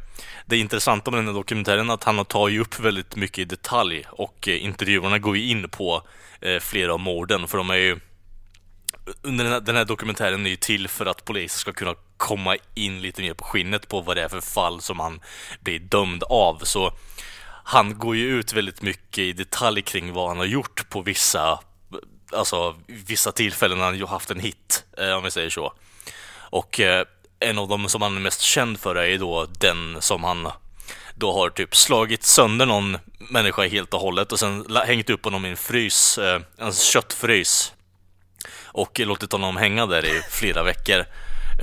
det intressanta med den här dokumentären är att han tar ju upp väldigt mycket i detalj och eh, intervjuerna går ju in på eh, flera av morden för de är ju under den här, den här dokumentären är ju till för att polisen ska kunna komma in lite mer på skinnet på vad det är för fall som han blir dömd av. Så han går ju ut väldigt mycket i detalj kring vad han har gjort på vissa, alltså vissa tillfällen när han ju haft en hit, eh, om vi säger så. Och eh, en av dem som han är mest känd för är ju då den som han då har typ slagit sönder någon människa helt och hållet och sen hängt upp honom i en frys, eh, en köttfrys och låtit honom hänga där i flera veckor.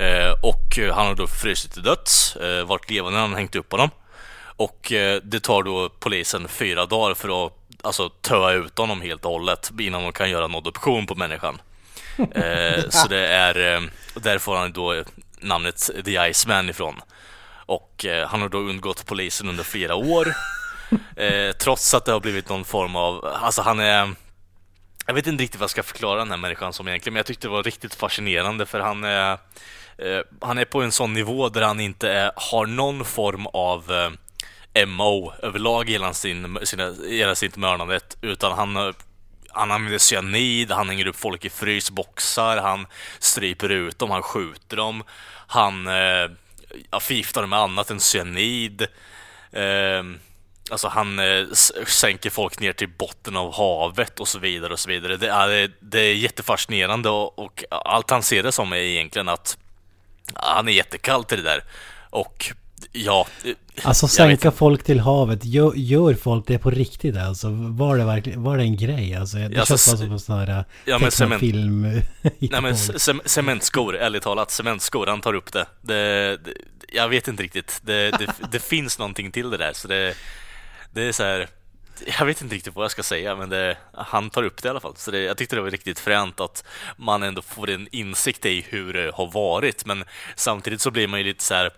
Eh, och han har då frusit till döds, eh, varit levande när han hängt upp honom. Och eh, det tar då polisen fyra dagar för att alltså, töa ut honom helt och hållet innan de kan göra en adoption på människan. [LAUGHS] Eh, så det är, eh, där får han då namnet The Iceman ifrån. Och eh, han har då undgått polisen under flera år. [LAUGHS] Eh, trots att det har blivit någon form av, alltså han är jag vet inte riktigt vad jag ska förklara den här människan som egentligen, men jag tyckte det var riktigt fascinerande för han är, eh, han är på en sån nivå där han inte är, har någon form av eh, MO överlag i hela, sin, sina, hela sitt mördandet, utan han, han använder cyanid, han hänger upp folk i frysboxar, han stryper ut dem, han skjuter dem, han eh, ja, förgiftar dem med annat än cyanid. Eh, Alltså han eh, sänker folk ner till botten av havet och så vidare och så vidare. Det är, det är jättefascinerande och, och allt han ser det som är egentligen att han är jättekall till det där. Och ja... eh, Alltså sänka folk till havet, gör, gör folk det på riktigt alltså? Var det verkligen, var det en grej alltså? Det Ja, känns bara som en sån här Ja, ja, men cement- film. [LAUGHS] Nej men ce- cementskor, ärligt talat, cementskor, han tar upp det. det, det jag vet inte riktigt, det, det, det [LAUGHS] finns någonting till det där så det, det är så här. Jag vet inte riktigt vad jag ska säga men det, han tar upp det i alla fall. Så det, jag tyckte det var riktigt fränt att man ändå får en insikt i hur det har varit men samtidigt så blir man ju lite så här.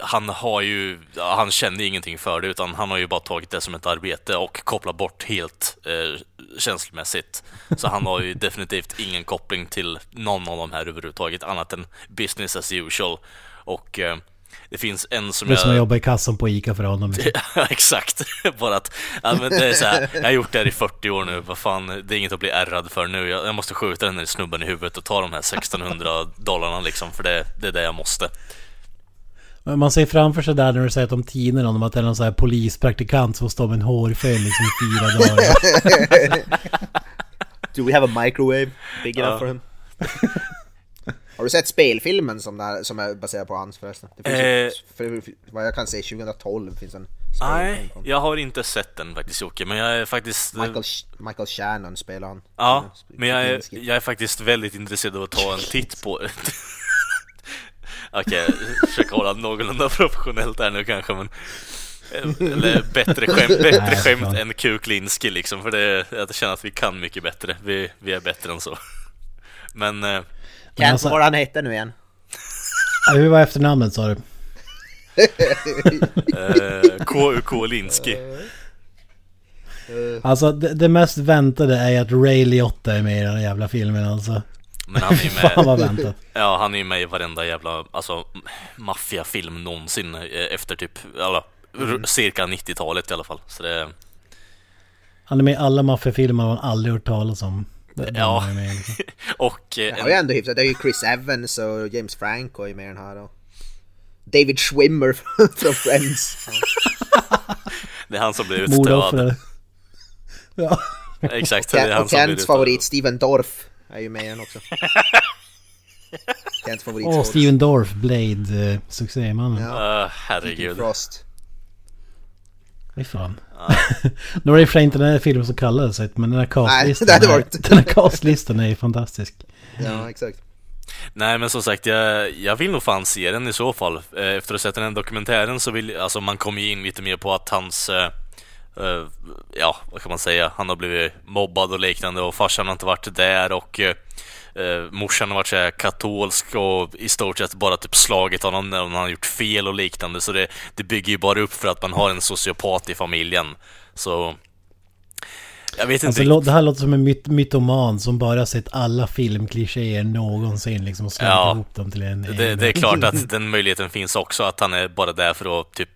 Han har ju, han kände ingenting för det utan han har ju bara tagit det som ett arbete och kopplat bort helt eh, känslomässigt. Så han har ju definitivt ingen koppling till någon av de här överhuvudtaget annat än business as usual. Och eh, det finns en som Det är som att jag... jobba i kassan på Ica för honom. [LAUGHS] Ja, exakt. [LAUGHS] Bara att, ja, men det är så här, jag har gjort det här i 40 år nu, vad fan, det är inget att bli ärrad för nu. Jag, jag måste skjuta den här snubben i huvudet och ta de här 1600 dollarna liksom, för det, det är det jag måste. Man ser framför sig där när du säger att de tiner om att det är någon sån här polispraktikant som står med en hårfön liksom i fyra [LAUGHS] dagar. Do we have a microwave big enough for him? Har du sett spelfilmen som, där, som är baserad på hans förresten? Det finns ju, för, för, vad jag kan se 2012 finns en Nej, jag har inte sett den faktiskt Jocke, men jag är faktiskt... Michael, Sh- Michael Shannon spelar han. Ja, men jag är, jag är faktiskt väldigt intresserad av att ta en titt på det. Okej, jag försöker hålla någorlunda professionellt här nu kanske, men... Eller bättre skämt, bättre Nej, skämt än Kuklinski liksom, för det, jag känner att vi kan mycket bättre. Vi, vi är bättre än så. Men... eh, Kent, alltså- vad han hette nu igen? Hur var efternamnet sa du? Eh, KUK Linski. Alltså det, det mest väntade är ju att Ray Liotta är med i den jävla filmen alltså. Men han är ju [LAUGHS] Fan med, vad väntat. ja han är ju med i varenda jävla, alltså maffiafilm någonsin eh, efter typ, alla r- cirka 90-talet i alla fall. Så det, Han är med i alla maffiafilmer man aldrig hört talas om. Ja. är med, liksom. [LAUGHS] och eh, Det har ju ändå hyfsat. Det är ju Chris Evans och James Franco är med i den här. Och David Schwimmer [LAUGHS] från Friends. det är han som blir. Mordoffret. Ja. Exakt, det är han Och som blir Kents utdöd. favorit Steven Dorff är ju med i den också. [LAUGHS] Kents favorit Åh, Steven Dorff, Blade, uh, succémannen. Ja. Uh, herregud. Frost. Fy fan. nu var det i och för sig inte den här filmen som kallades så, men den här castlistan, [LAUGHS] det hade är- varit. [LAUGHS] den här castlistan är ju fantastisk. Ja, exakt. Nej men som sagt, jag, jag vill nog fan se den i så fall. Eh, Efter att ha sett den här dokumentären så vill alltså man kommer ju in lite mer på att hans eh, eh, Ja, vad kan man säga? Han har blivit mobbad och liknande och farsan har inte varit där och eh, eh, morsan har varit så katolsk och i stort sett bara typ slagit honom när han har gjort fel och liknande så det, det bygger ju bara upp för att man har en sociopat i familjen. Så jag vet inte Alltså, riktigt. lå- det här låter som en myt mytoman som bara sett alla filmklichéer någonsin liksom och slagit Ja. ihop dem till en... Det, en- det är klart att [LAUGHS] den möjligheten finns också, att han är bara där för att typ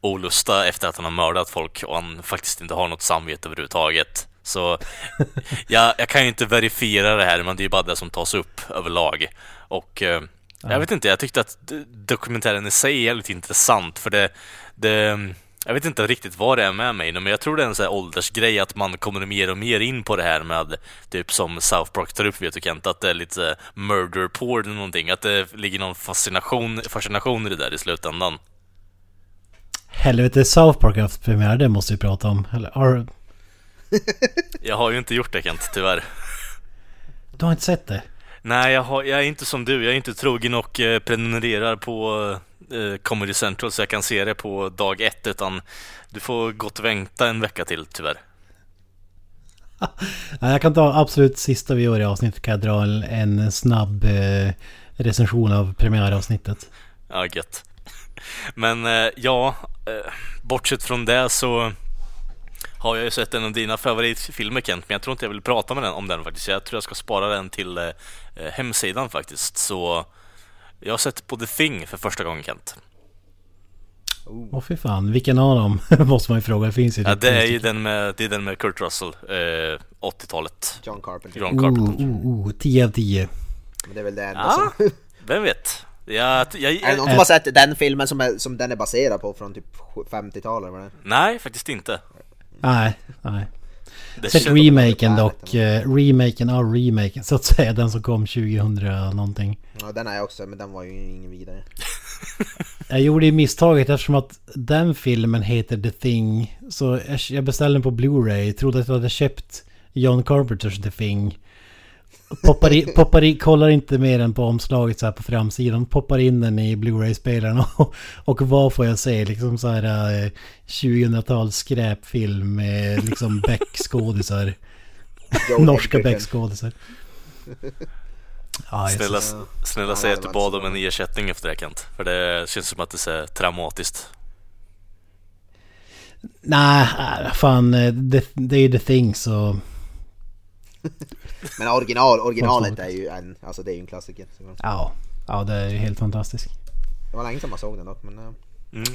olusta efter att han har mördat folk och han faktiskt inte har något samvete överhuvudtaget. Så [LAUGHS] jag, jag kan ju inte verifiera det här, men det är bara det som tas upp överlag. Och eh, jag vet inte, jag tyckte att dokumentären i sig är jävligt intressant för det, det jag vet inte riktigt vad det är med mig men jag tror det är en sån här åldersgrej att man kommer mer och mer in på det här med typ som South Park tar upp, vet du Kent, att det är lite murder porn eller någonting, att det ligger någon fascination, fascination i det där i slutändan. Helvete, South Park har haft premiär, det måste vi prata om. Eller, har, [LAUGHS] Jag har ju inte gjort det Kent, tyvärr. du har inte sett det? Nej, jag, har, jag är inte som du. Jag är inte trogen och eh, prenumererar på eh, Comedy Central så jag kan se det på dag ett, utan du får gott vänta en vecka till, tyvärr. [LAUGHS] Ja, jag kan ta absolut sista vi gör i avsnittet kan jag dra en, en snabb eh, recension av premiäravsnittet. Ja, gött. Men eh, ja, eh, bortsett från det så har jag ju sett en av dina favoritfilmer Kent, men jag tror inte jag vill prata med den, om den faktiskt. Jag tror jag ska spara den till eh, hemsidan faktiskt. Så jag har sett på The Thing för första gången Kent. Åh fy fan, vilken av dem? [LAUGHS] måste man ju fråga. Det finns ju Ja, det är ju den med, det är den med Kurt Russell, eh, 80-talet. John Carpenter. John Carpenter. Oh, oh, oh, 10 av 10. Men det är väl det enda Ja, som... [LAUGHS] vem vet? Jag, jag, Är det någon som har sett den filmen som, är, som den är baserad på från typ 50-talet? eller vad det? Nej, faktiskt inte. Nej, nej. Det Sett remaken dock. eh, remaken av remaken så att säga. Den som kom 2000 någonting. Ja, den är jag också, men den var ju ingen vidare. [LAUGHS] Jag gjorde ju misstaget eftersom att den filmen heter The Thing. Så jag- jag beställde den på Blu-ray. Trodde att jag hade köpt John Carpenters The Thing. Poppar i, poppar i, kollar inte mer än på omslaget så här på framsidan. Poppar in den i Blu-ray-spelaren [LAUGHS] och, och vad får jag se? Liksom så här eh, 2000-tals skräpfilm med liksom [LAUGHS] Beck-skådisar. Norska. Beck-skådisar. Ja, Snälla, snälla Ja, säg att du bad om en ersättning efter det Kent. För det känns som att det är traumatiskt. Nej, äh, fan. eh, Det, det är ju The Thing så... [LAUGHS] Men original, originalet är ju en, alltså det är ju en klassiker. Ja, ja det är ju helt fantastiskt. Det var länge sedan man såg den dock, men... ja.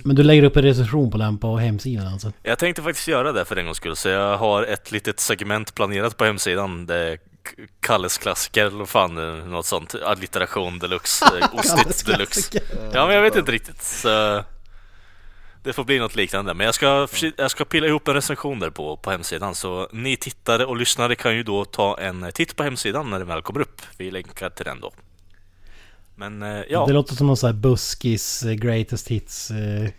Men du lägger upp en recension på den på hemsidan alltså? Jag tänkte faktiskt göra det för en gångs skull, så jag har ett litet segment planerat på hemsidan. Det Kalles klassiker eller fan, eh, något sånt. Allitteration deluxe, eh, [LAUGHS] ostigt deluxe. Ja, men jag vet inte riktigt. Så det får bli något liknande. Men jag ska, jag ska pilla ihop en recension där på, på hemsidan. Så ni tittare och lyssnare kan ju då ta en titt på hemsidan när den väl kommer upp. Vi länkar till den då. Men eh, ja, Det låter som någon sån här buskis eh, greatest hits... Eh,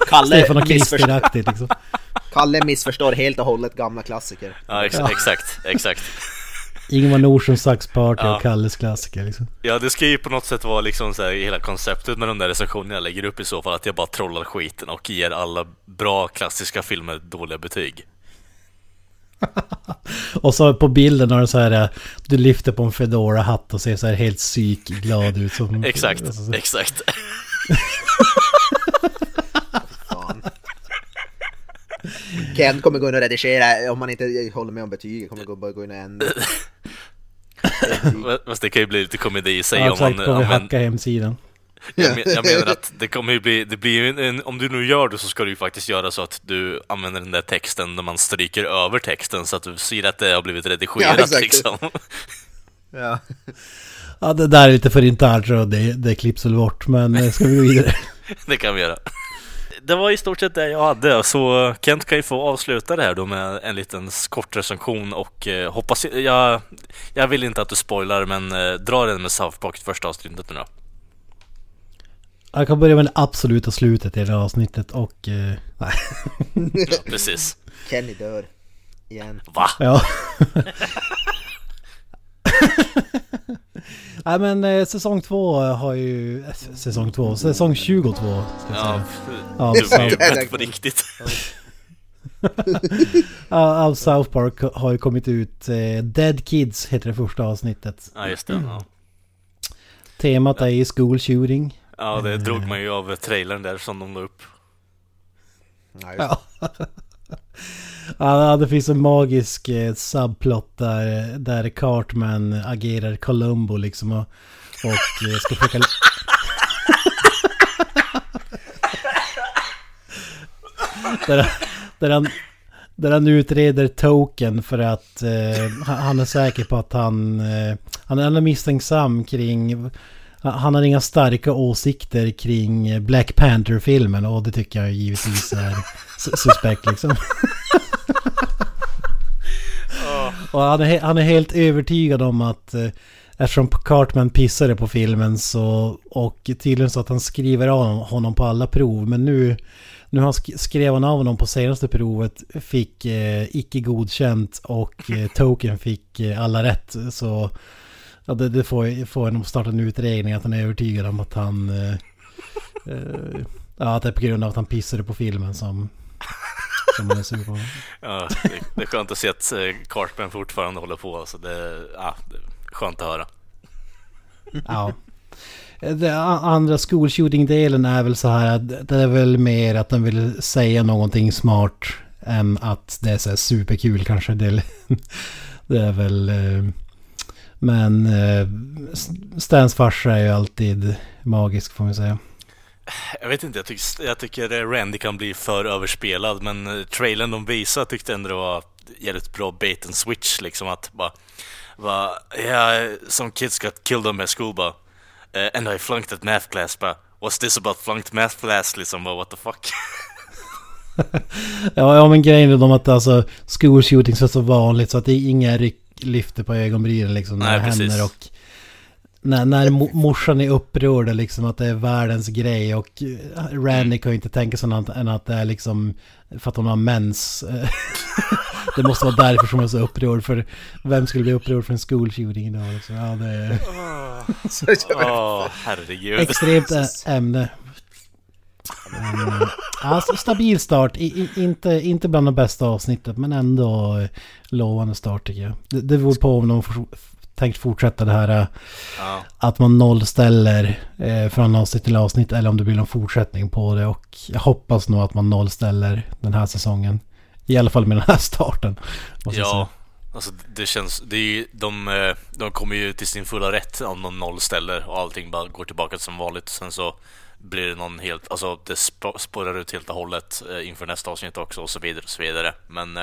[LAUGHS] Kalle Stefan och. Krister-aktigt liksom. Kalle missförstår helt och hållet gamla klassiker. ja ex exakt, exakt. Ingvar Norssons saxparty Ja. och Kalles klassiker liksom. Ja, det ska ju på något sätt vara liksom så här, hela konceptet med de där recensionerna jag lägger upp i så fall, att jag bara trollar skiten och ger alla bra klassiska filmer dåliga betyg. [LAUGHS] Och så på bilden har du så här... eh, Du lyfter på en fedora hatt och ser så här helt psykglad ut som... Exakt, alltså, så- exakt. [LAUGHS] Ken kommer gå in och redigera, om man inte håller med om betyget, kommer gå, bara gå in och ändra. Fast det kan ju bli lite komedi i sig Ja, om man. Kommer hacka hemsidan. Jag, men, jag menar att det kommer ju bli, det blir en, en, om du nu gör det så ska du ju faktiskt göra så att du använder den där texten när man stryker över texten så att du ser att det har blivit redigerat Ja, exakt. liksom. Ja. Ja, det där är lite för internt så det, det klipps väl bort. Men eh, ska vi gå vidare? [LAUGHS] Det kan vi göra. Det var i stort sett det jag hade, så Kent kan ju få avsluta det här då med en liten kort recension och eh, hoppas... Jag, jag vill inte att du spoilar, men eh, dra den med South Park första avsnittet nu då. Jag kan börja med det absoluta slutet i det här avsnittet och... Eh, nej. [LAUGHS] Ja, precis. Kenny dör. Igen. Va? Ja. [LAUGHS] [LAUGHS] Nej men eh, säsong två har ju... eh, Säsong två, säsong 22 ska jag Ja, säga. Ja, du ju det är mätt på riktigt. [LAUGHS] Ja, av South Park har ju kommit ut. Eh, Dead Kids heter det första avsnittet. Ja, just det. Ja, Temat är ju school shooting. ja det drog man ju av trailern där som de la upp. Ja, just. Ja. [LAUGHS] Ja, det finns en magisk eh, subplot där, där Cartman agerar Columbo liksom och, och eh, ska försöka... där, där, han, där han utreder Token för att eh, han- är säker på att han... Eh, han är misstänksam kring... Han har inga starka åsikter kring Black Panther-filmen och det tycker jag givetvis är suspekt liksom. [LAUGHS] Och han är, han är helt övertygad om att eh, eftersom Cartman pissade på filmen så och tydligen så att han skriver av honom, honom på alla prov men nu nu har sk- skrev han av honom på senaste provet fick eh, icke godkänt och eh, Token fick eh, alla rätt. Så ja, det, det får, får honom starta en utredning att han är övertygad om att han eh, eh, ja att det är på grund av att han pissade på filmen som som han är sur på. [LAUGHS] Ja, det, det är skönt att se att eh, Cartman fortfarande håller på, så det, ja, det är skönt att höra. Ja. Det a- andra school shooting-delen är väl så här att det är väl mer att den vill säga någonting smart än att det är så här superkul kanske. Det, [LAUGHS] det är väl... eh, Men eh, Stans farsa är ju alltid magisk får man säga. Jag vet inte, jag tycker, jag tycker Randy kan bli för överspelad, men eh, trailern de visade tyckte ändå det var jävligt bra bait and switch liksom att bara, bara yeah, some kids got killed on my school bara, eh, and I flunked at math class bara, what's this about flunked math class liksom bara, what the fuck? [LAUGHS] Ja, ja men grejen är de att alltså school shootings är så vanligt så att det är inga ryck, lyfter på ögonbrynen liksom när Nej, det precis. händer och när, när mo- morsan är upprörd liksom att det är världens grej och eh, Randy kan ju inte tänka sig annat än att det är liksom för att hon har mens. [LAUGHS] det måste vara därför som hon är så upprörd för vem skulle bli upprörd för en school shooting idag liksom? Ja, det är Åh, herregud. extremt ä- ämne. Men, eh, alltså, stabil start, I, i, inte, inte bland de bästa avsnittet men ändå eh, lovande start tycker jag. Det, det beror på om de tänkt fortsätta det här eh, Ja, att man nollställer eh, från avsnitt till avsnitt eller om det blir någon fortsättning på det och jag hoppas nog att man nollställer den här säsongen. I alla fall med den här [LAUGHS] starten. ja. Alltså det känns, det är ju, de, eh, de kommer ju till sin fulla rätt om de nollställer och allting bara går tillbaka som vanligt. Sen så blir det någon helt, alltså det sp- spårar ut helt och hållet eh, inför nästa avsnitt också och så vidare och så vidare. Men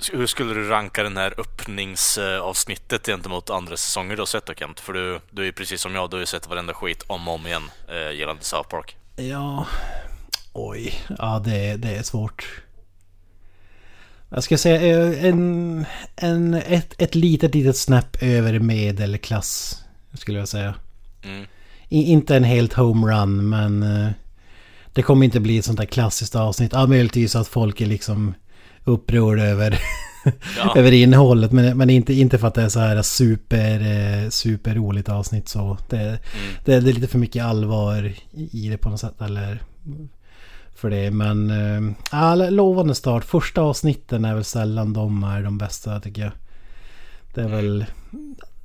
s- hur skulle du ranka den här öppningsavsnittet gentemot andra säsonger du har sett då Kent? För du, du är ju precis som jag, du har ju sett varenda skit om och om igen eh, gällande South Park. Ja, oj, ja det, det är svårt. Jag ska säga eh, en, en, ett, ett litet, litet snäpp över medelklass skulle jag säga. Mm. I, inte en helt homerun men eh, det kommer inte bli ett sånt där klassiskt avsnitt. Ja, möjligtvis att folk är liksom upprörda över, [LAUGHS] Ja. över innehållet. Men, men inte, inte för att det är så här super, eh, super roligt avsnitt så. Det, Mm. det, det är lite för mycket allvar i det på något sätt. Eller för det. Men ja, lovande start. Första avsnitten är väl sällan de är de bästa tycker jag. Det är väl...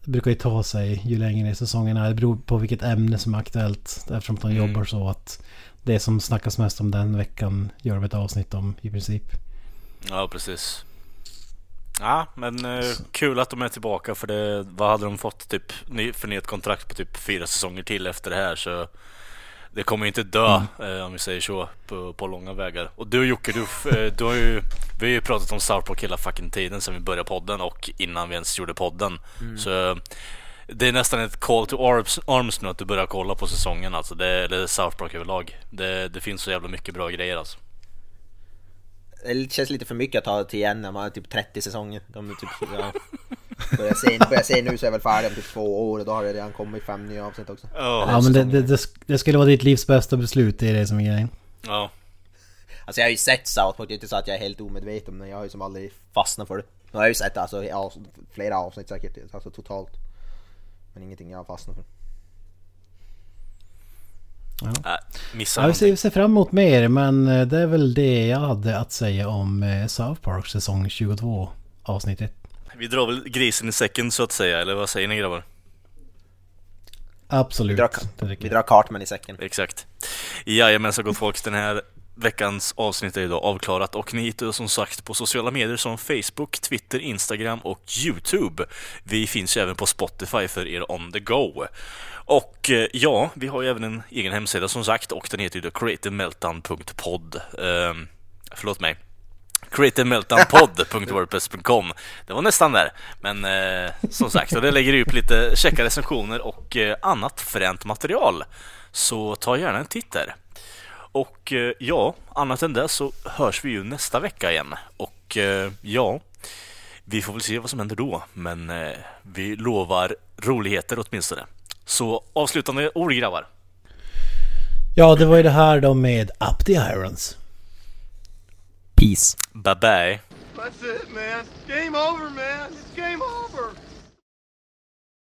Det brukar ju ta sig ju längre säsongen är. Det beror på vilket ämne som är aktuellt. Eftersom de Mm. jobbar så att det som snackas mest om den veckan gör de ett avsnitt om i princip. Ja, precis. Ja, men eh, kul att de är tillbaka för det, vad hade de fått typ ny, förnyat kontrakt på typ fyra säsonger till efter det här så det kommer ju inte dö eh, om vi säger så på, på långa vägar. Och du Jocke, du, eh, du har ju, vi har ju pratat om South Park hela fucking tiden sedan vi började podden och innan vi ens gjorde podden. Så det är nästan ett call to arms, arms nu att du börjar kolla på säsongen alltså. Det, eller South Park överlag. Det, det finns så jävla mycket bra grejer alltså. Det känns lite för mycket att ta till igen när man har typ 30 säsonger. De är typ, ja, börjar, se, börjar se nu så är jag väl färdig om typ två år och då har det redan kommit fem nya avsnitt också. Ja men det, det, det, det skulle vara ditt livs bästa beslut, det är det som är grejen. Ja. Alltså jag har ju sett South Park, det är inte så att jag är helt omedveten men jag har ju som aldrig fastnat för det. Nu har jag ju sett alltså, flera avsnitt säkert, alltså totalt. Men ingenting jag har fastnat för. Äh, missar Ja, vi någonting. ser, ser fram emot mer men eh, det är väl det jag hade att säga om eh, South Park säsong 22 avsnitt 1. Vi drar väl grisen i säcken så att säga, eller vad säger ni grabbar? Absolut. Vi drar, vi drar Cartman i säcken. Exakt. Jajamensan gott folk, den här veckans avsnitt är idag avklarat och ni hittar oss som sagt på sociala medier som Facebook, Twitter, Instagram och Youtube. Vi finns ju även på Spotify för er on the go. Och eh, ja, vi har ju även en egen hemsida som sagt och den heter ju creativemeltdown.pod. Ehm, förlåt mig. creativemeltdownpod.wordpress.com Det var nästan där. Men eh, som sagt, och det lägger upp lite checka recensioner och eh, annat fränt material. Så ta gärna en titt där. Och eh, ja, annat än det så hörs vi ju nästa vecka igen. Och eh, ja, vi får väl se vad som händer då. Men eh, vi lovar roligheter åtminstone. Så avslutande ord grabbar. Ja, det var ju det här då med Up the Irons. Peace. Bye bye. That's it, man. Game over, man. It's game over.